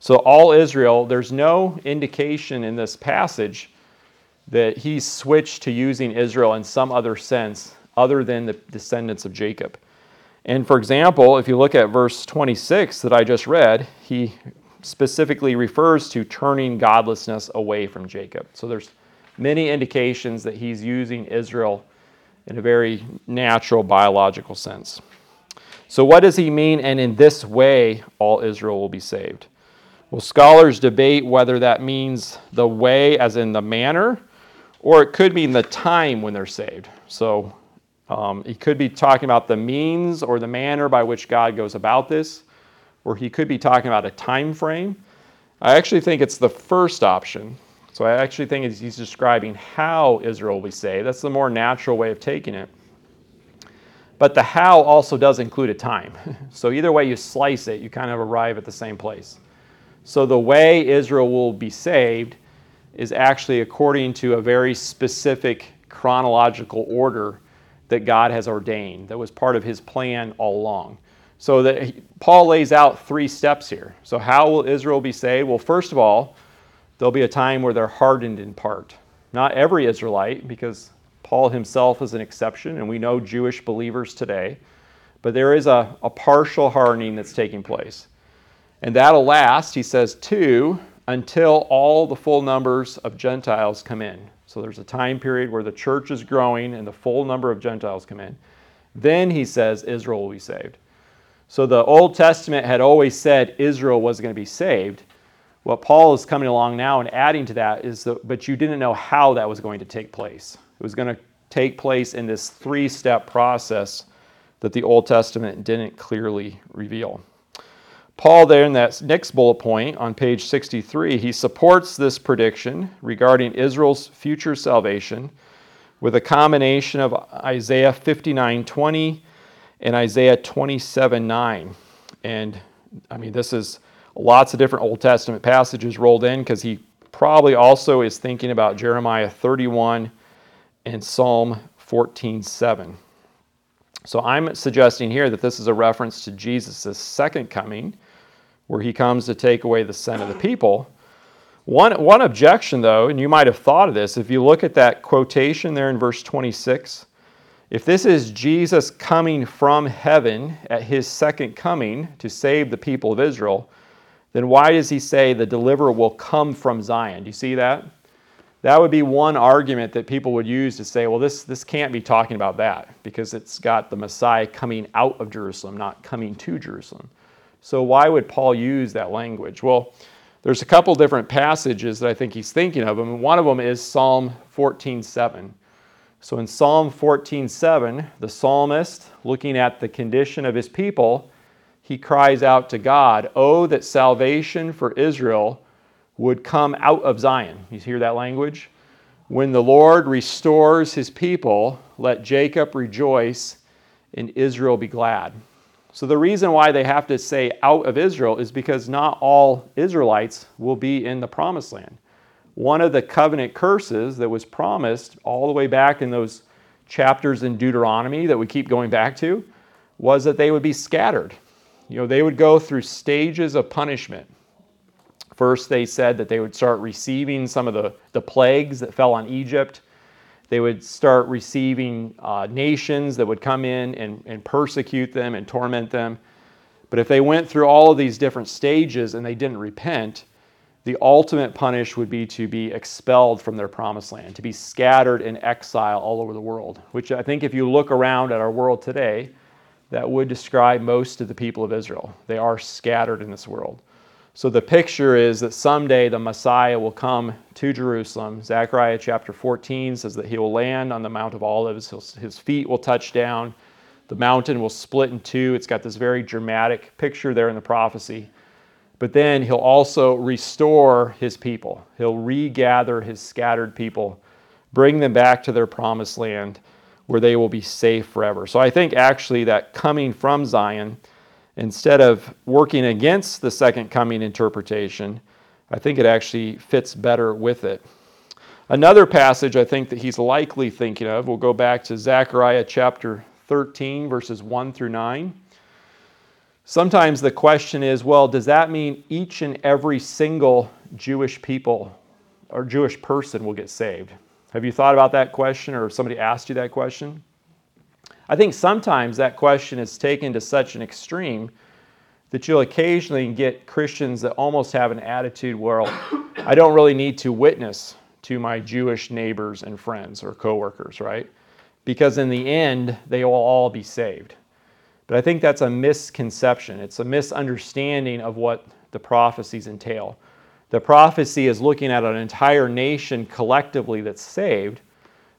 So, all Israel, there's no indication in this passage that he switched to using Israel in some other sense other than the descendants of Jacob. And for example, if you look at verse 26 that I just read, he specifically refers to turning godlessness away from Jacob. So there's many indications that he's using Israel in a very natural biological sense. So what does he mean and in this way all Israel will be saved? Well, scholars debate whether that means the way as in the manner or it could mean the time when they're saved. So um, he could be talking about the means or the manner by which God goes about this, or he could be talking about a time frame. I actually think it's the first option. So I actually think he's describing how Israel will be saved. That's the more natural way of taking it. But the how also does include a time. So either way you slice it, you kind of arrive at the same place. So the way Israel will be saved is actually according to a very specific chronological order that God has ordained, that was part of his plan all along. So that he, Paul lays out three steps here. So how will Israel be saved? Well, first of all, there'll be a time where they're hardened in part. Not every Israelite, because Paul himself is an exception, and we know Jewish believers today, but there is a, a partial hardening that's taking place. And that'll last, he says, two, until all the full numbers of Gentiles come in. So there's a time period where the church is growing and the full number of Gentiles come in. Then he says Israel will be saved. So the Old Testament had always said Israel was going to be saved. What Paul is coming along now and adding to that is that, but you didn't know how that was going to take place. It was going to take place in this three step process that the Old Testament didn't clearly reveal. Paul, there in that next bullet point on page 63, he supports this prediction regarding Israel's future salvation with a combination of Isaiah 59:20 and Isaiah 27:9. And I mean, this is lots of different Old Testament passages rolled in because he probably also is thinking about Jeremiah 31 and Psalm 14:7. So I'm suggesting here that this is a reference to Jesus' second coming where he comes to take away the sin of the people. One, one objection, though, and you might have thought of this, if you look at that quotation there in verse 26, if this is Jesus coming from heaven at his second coming to save the people of Israel, then why does he say the deliverer will come from Zion? Do you see that? That would be one argument that people would use to say, well, this, this can't be talking about that because it's got the Messiah coming out of Jerusalem, not coming to Jerusalem. So why would Paul use that language? Well, there's a couple different passages that I think he's thinking of, and one of them is Psalm 14:7. So in Psalm 14:7, the psalmist, looking at the condition of his people, he cries out to God, "Oh that salvation for Israel would come out of Zion." You hear that language? When the Lord restores his people, let Jacob rejoice and Israel be glad. So the reason why they have to say out of Israel is because not all Israelites will be in the promised land. One of the covenant curses that was promised all the way back in those chapters in Deuteronomy that we keep going back to was that they would be scattered. You know, they would go through stages of punishment. First, they said that they would start receiving some of the, the plagues that fell on Egypt. They would start receiving uh, nations that would come in and, and persecute them and torment them. But if they went through all of these different stages and they didn't repent, the ultimate punish would be to be expelled from their promised land, to be scattered in exile all over the world, which I think if you look around at our world today, that would describe most of the people of Israel. They are scattered in this world. So the picture is that someday the Messiah will come to Jerusalem. Zechariah chapter 14 says that he will land on the Mount of Olives, his feet will touch down, the mountain will split in two. It's got this very dramatic picture there in the prophecy. But then he'll also restore his people. He'll regather his scattered people, bring them back to their promised land where they will be safe forever. So I think actually that coming from Zion instead of working against the second coming interpretation, I think it actually fits better with it. Another passage I think that he's likely thinking of, we'll go back to Zechariah chapter 13, verses 1 through 9. Sometimes the question is well, does that mean each and every single Jewish people or Jewish person will get saved? Have you thought about that question or somebody asked you that question? I think sometimes that question is taken to such an extreme that you'll occasionally get Christians that almost have an attitude where I don't really need to witness to my Jewish neighbors and friends or coworkers, right? Because in the end, they will all be saved. But I think that's a misconception. It's a misunderstanding of what the prophecies entail. The prophecy is looking at an entire nation collectively that's saved,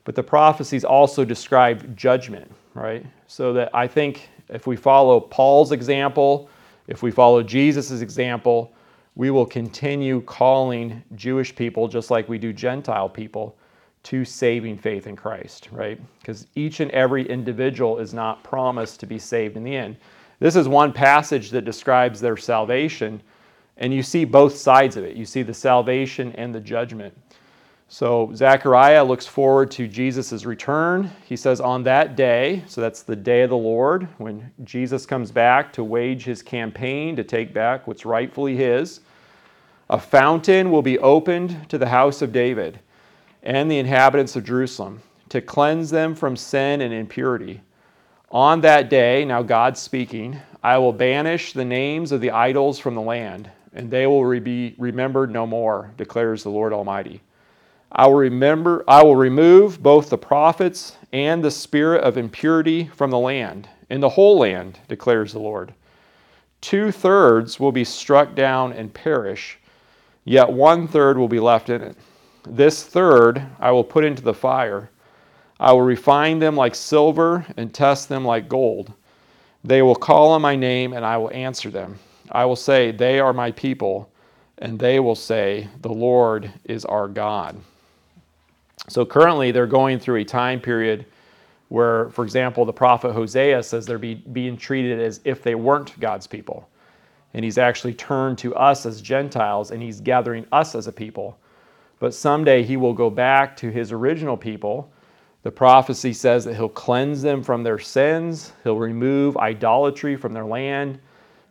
but the prophecies also describe judgment right? So that I think if we follow Paul's example, if we follow Jesus' example, we will continue calling Jewish people, just like we do Gentile people, to saving faith in Christ, right? Because each and every individual is not promised to be saved in the end. This is one passage that describes their salvation, and you see both sides of it. You see the salvation and the judgment. So Zechariah looks forward to Jesus' return. He says, On that day, so that's the day of the Lord, when Jesus comes back to wage his campaign to take back what's rightfully his, a fountain will be opened to the house of David and the inhabitants of Jerusalem to cleanse them from sin and impurity. On that day, now God's speaking, I will banish the names of the idols from the land, and they will be remembered no more, declares the Lord Almighty. I will remember I will remove both the prophets and the spirit of impurity from the land, in the whole land, declares the Lord. Two thirds will be struck down and perish, yet one third will be left in it. This third I will put into the fire. I will refine them like silver and test them like gold. They will call on my name, and I will answer them. I will say, They are my people, and they will say, The Lord is our God. So currently, they're going through a time period where, for example, the prophet Hosea says they're be, being treated as if they weren't God's people. And he's actually turned to us as Gentiles and he's gathering us as a people. But someday he will go back to his original people. The prophecy says that he'll cleanse them from their sins, he'll remove idolatry from their land,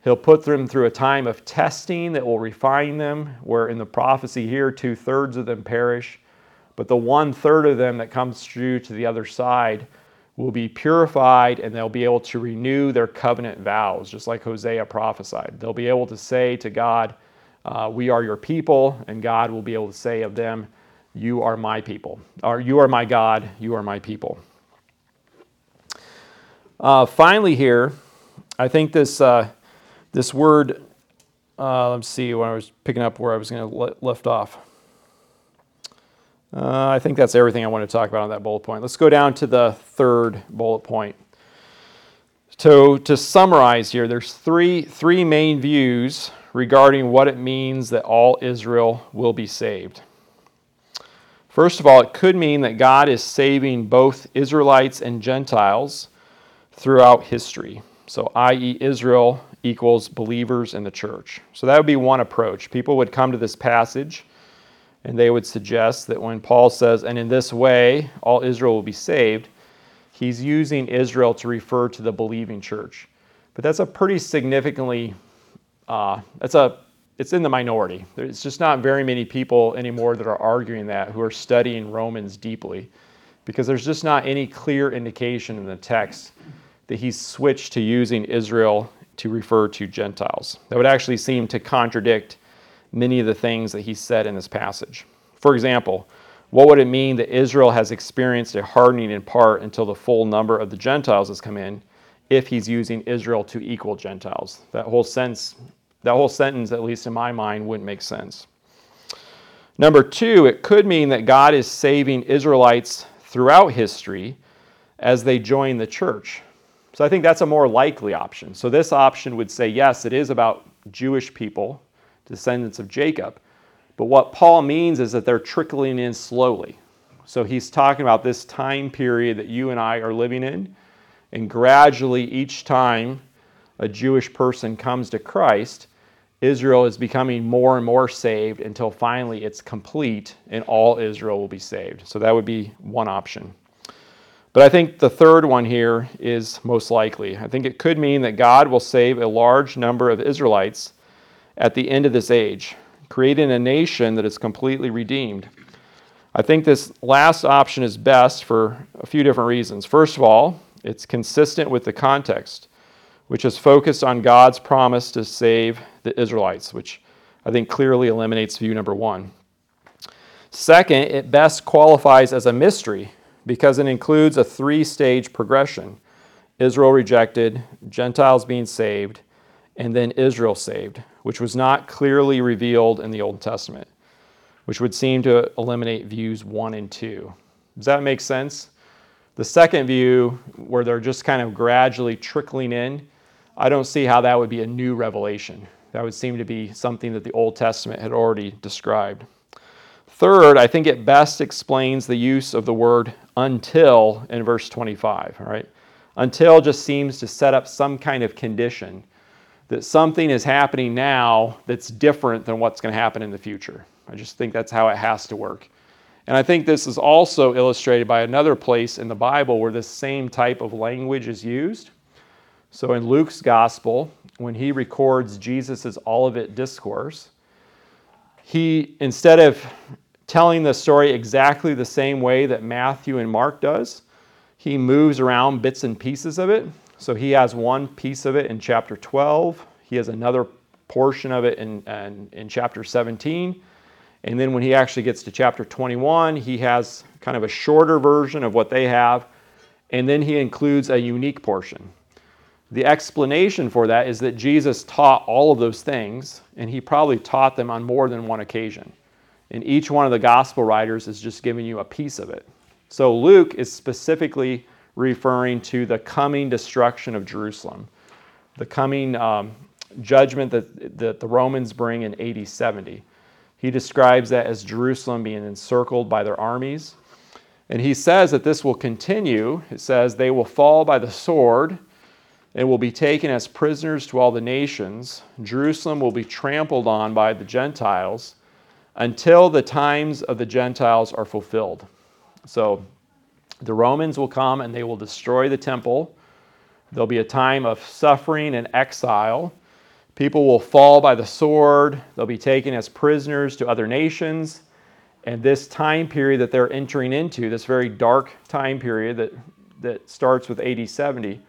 he'll put them through a time of testing that will refine them, where in the prophecy here, two thirds of them perish but the one third of them that comes through to the other side will be purified and they'll be able to renew their covenant vows, just like Hosea prophesied. They'll be able to say to God, uh, We are your people, and God will be able to say of them, You are my people, or You are my God, you are my people. Uh, finally, here, I think this, uh, this word, uh, let's see when I was picking up where I was going to le- left off. Uh, I think that's everything I want to talk about on that bullet point. Let's go down to the third bullet point. So to summarize here, there's three, three main views regarding what it means that all Israel will be saved. First of all, it could mean that God is saving both Israelites and Gentiles throughout history. So, i.e., Israel equals believers in the church. So, that would be one approach. People would come to this passage and they would suggest that when Paul says, and in this way all Israel will be saved, he's using Israel to refer to the believing church. But that's a pretty significantly, uh, that's a, it's in the minority. There's just not very many people anymore that are arguing that who are studying Romans deeply because there's just not any clear indication in the text that he's switched to using Israel to refer to Gentiles. That would actually seem to contradict many of the things that he said in this passage. For example, what would it mean that Israel has experienced a hardening in part until the full number of the Gentiles has come in if he's using Israel to equal Gentiles? That whole sense, that whole sentence, at least in my mind, wouldn't make sense. Number two, it could mean that God is saving Israelites throughout history as they join the church. So I think that's a more likely option. So this option would say, yes, it is about Jewish people descendants of Jacob. But what Paul means is that they're trickling in slowly. So he's talking about this time period that you and I are living in. And gradually, each time a Jewish person comes to Christ, Israel is becoming more and more saved until finally it's complete and all Israel will be saved. So that would be one option. But I think the third one here is most likely. I think it could mean that God will save a large number of Israelites at the end of this age, creating a nation that is completely redeemed. I think this last option is best for a few different reasons. First of all, it's consistent with the context, which is focused on God's promise to save the Israelites, which I think clearly eliminates view number one. Second, it best qualifies as a mystery because it includes a three stage progression Israel rejected, Gentiles being saved, and then Israel saved, which was not clearly revealed in the Old Testament, which would seem to eliminate views one and two. Does that make sense? The second view, where they're just kind of gradually trickling in, I don't see how that would be a new revelation. That would seem to be something that the Old Testament had already described. Third, I think it best explains the use of the word until in verse 25, all right? Until just seems to set up some kind of condition that something is happening now that's different than what's going to happen in the future. I just think that's how it has to work. And I think this is also illustrated by another place in the Bible where this same type of language is used. So in Luke's gospel, when he records Jesus' Olivet discourse, he, instead of telling the story exactly the same way that Matthew and Mark does, he moves around bits and pieces of it. So he has one piece of it in chapter 12, he has another portion of it in, in, in chapter 17. And then when he actually gets to chapter 21, he has kind of a shorter version of what they have. And then he includes a unique portion. The explanation for that is that Jesus taught all of those things, and he probably taught them on more than one occasion. And each one of the gospel writers is just giving you a piece of it. So Luke is specifically referring to the coming destruction of Jerusalem, the coming um, judgment that, that the Romans bring in AD 70. He describes that as Jerusalem being encircled by their armies. And he says that this will continue. It says, They will fall by the sword and will be taken as prisoners to all the nations. Jerusalem will be trampled on by the Gentiles until the times of the Gentiles are fulfilled. So the Romans will come and they will destroy the temple. There'll be a time of suffering and exile. People will fall by the sword. They'll be taken as prisoners to other nations. And this time period that they're entering into, this very dark time period that, that starts with AD 70,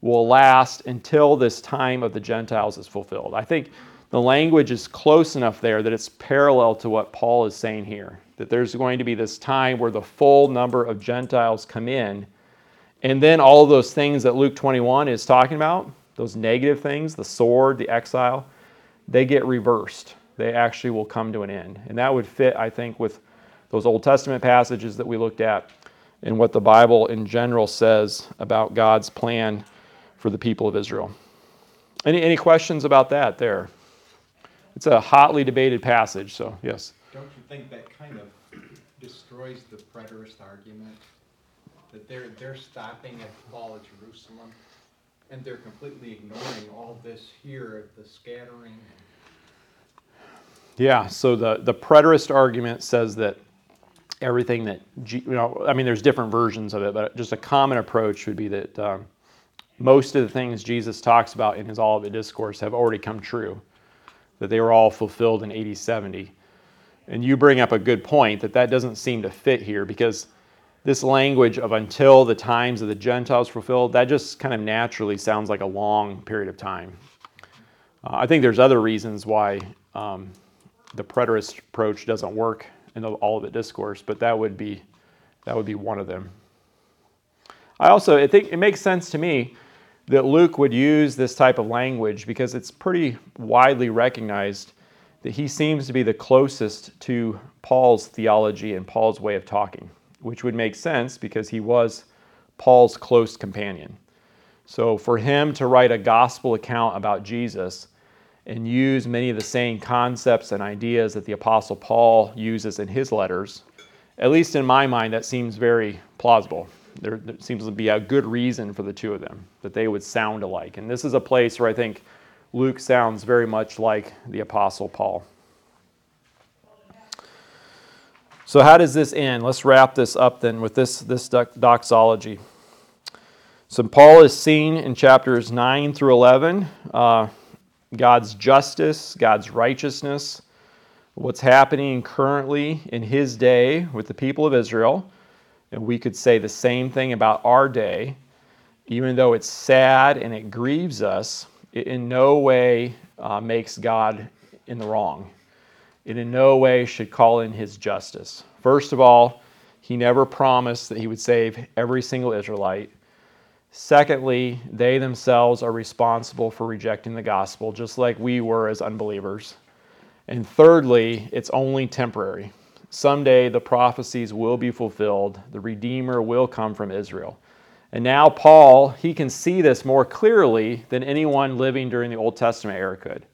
will last until this time of the Gentiles is fulfilled. I think the language is close enough there that it's parallel to what Paul is saying here. That there's going to be this time where the full number of Gentiles come in, and then all those things that Luke 21 is talking about, those negative things, the sword, the exile, they get reversed. They actually will come to an end. And that would fit, I think, with those Old Testament passages that we looked at and what the Bible in general says about God's plan for the people of Israel. Any, any questions about that there? It's a hotly debated passage, so yes. Don't you think that kind of destroys the preterist argument? That they're, they're stopping at the fall of Jerusalem, and they're completely ignoring all this here, of the scattering. Yeah, so the, the preterist argument says that everything that, you know, I mean, there's different versions of it, but just a common approach would be that um, most of the things Jesus talks about in his Olivet Discourse have already come true, that they were all fulfilled in AD 70. And you bring up a good point that that doesn't seem to fit here because this language of until the times of the Gentiles fulfilled, that just kind of naturally sounds like a long period of time. Uh, I think there's other reasons why um, the preterist approach doesn't work in all of the Discourse, but that would be that would be one of them. I also I think it makes sense to me that Luke would use this type of language because it's pretty widely recognized that he seems to be the closest to Paul's theology and Paul's way of talking, which would make sense because he was Paul's close companion. So for him to write a gospel account about Jesus and use many of the same concepts and ideas that the Apostle Paul uses in his letters, at least in my mind, that seems very plausible there, there, seems to be a good reason for the two of them that they would sound alike. And this is a place where I think Luke sounds very much like the Apostle Paul. So, how does this end? Let's wrap this up then with this, this doxology. So, Paul is seen in chapters 9 through 11 uh, God's justice, God's righteousness, what's happening currently in his day with the people of Israel. And we could say the same thing about our day. Even though it's sad and it grieves us, it in no way uh, makes God in the wrong. It in no way should call in his justice. First of all, he never promised that he would save every single Israelite. Secondly, they themselves are responsible for rejecting the gospel, just like we were as unbelievers. And thirdly, it's only temporary. Someday the prophecies will be fulfilled. The Redeemer will come from Israel. And now, Paul, he can see this more clearly than anyone living during the Old Testament era could.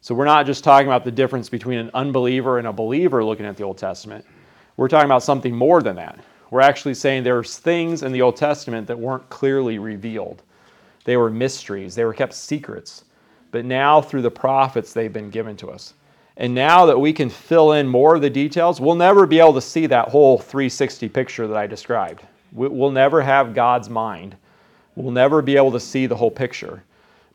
So, we're not just talking about the difference between an unbeliever and a believer looking at the Old Testament. We're talking about something more than that. We're actually saying there's things in the Old Testament that weren't clearly revealed, they were mysteries, they were kept secrets. But now, through the prophets, they've been given to us. And now that we can fill in more of the details, we'll never be able to see that whole 360 picture that I described. We- We'll never have God's mind. We'll never be able to see the whole picture.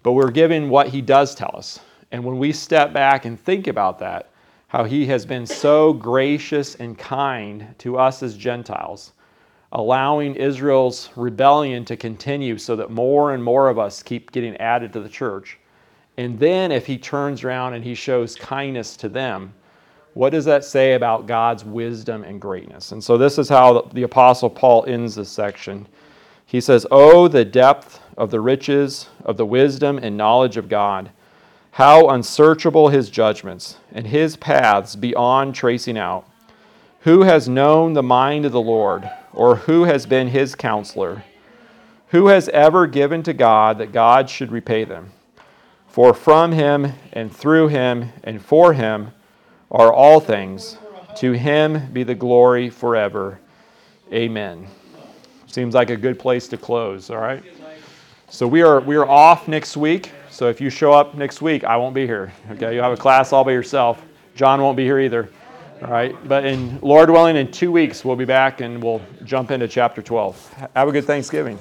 But we're given what He does tell us. And when we step back and think about that, how He has been so gracious and kind to us as Gentiles, allowing Israel's rebellion to continue so that more and more of us keep getting added to the church. And then if he turns around and he shows kindness to them, what does that say about God's wisdom and greatness? And so this is how the Apostle Paul ends this section. He says, Oh, the depth of the riches of the wisdom and knowledge of God! How unsearchable his judgments and his paths beyond tracing out! Who has known the mind of the Lord, or who has been his counselor? Who has ever given to God that God should repay them? For from him and through him and for him are all things. To him be the glory forever. Amen. Seems like a good place to close, all right? So we are we are off next week. So if you show up next week, I won't be here. Okay, you'll have a class all by yourself. John won't be here either. All right, but in Lord willing, in two weeks we'll be back and we'll jump into chapter 12. Have a good Thanksgiving.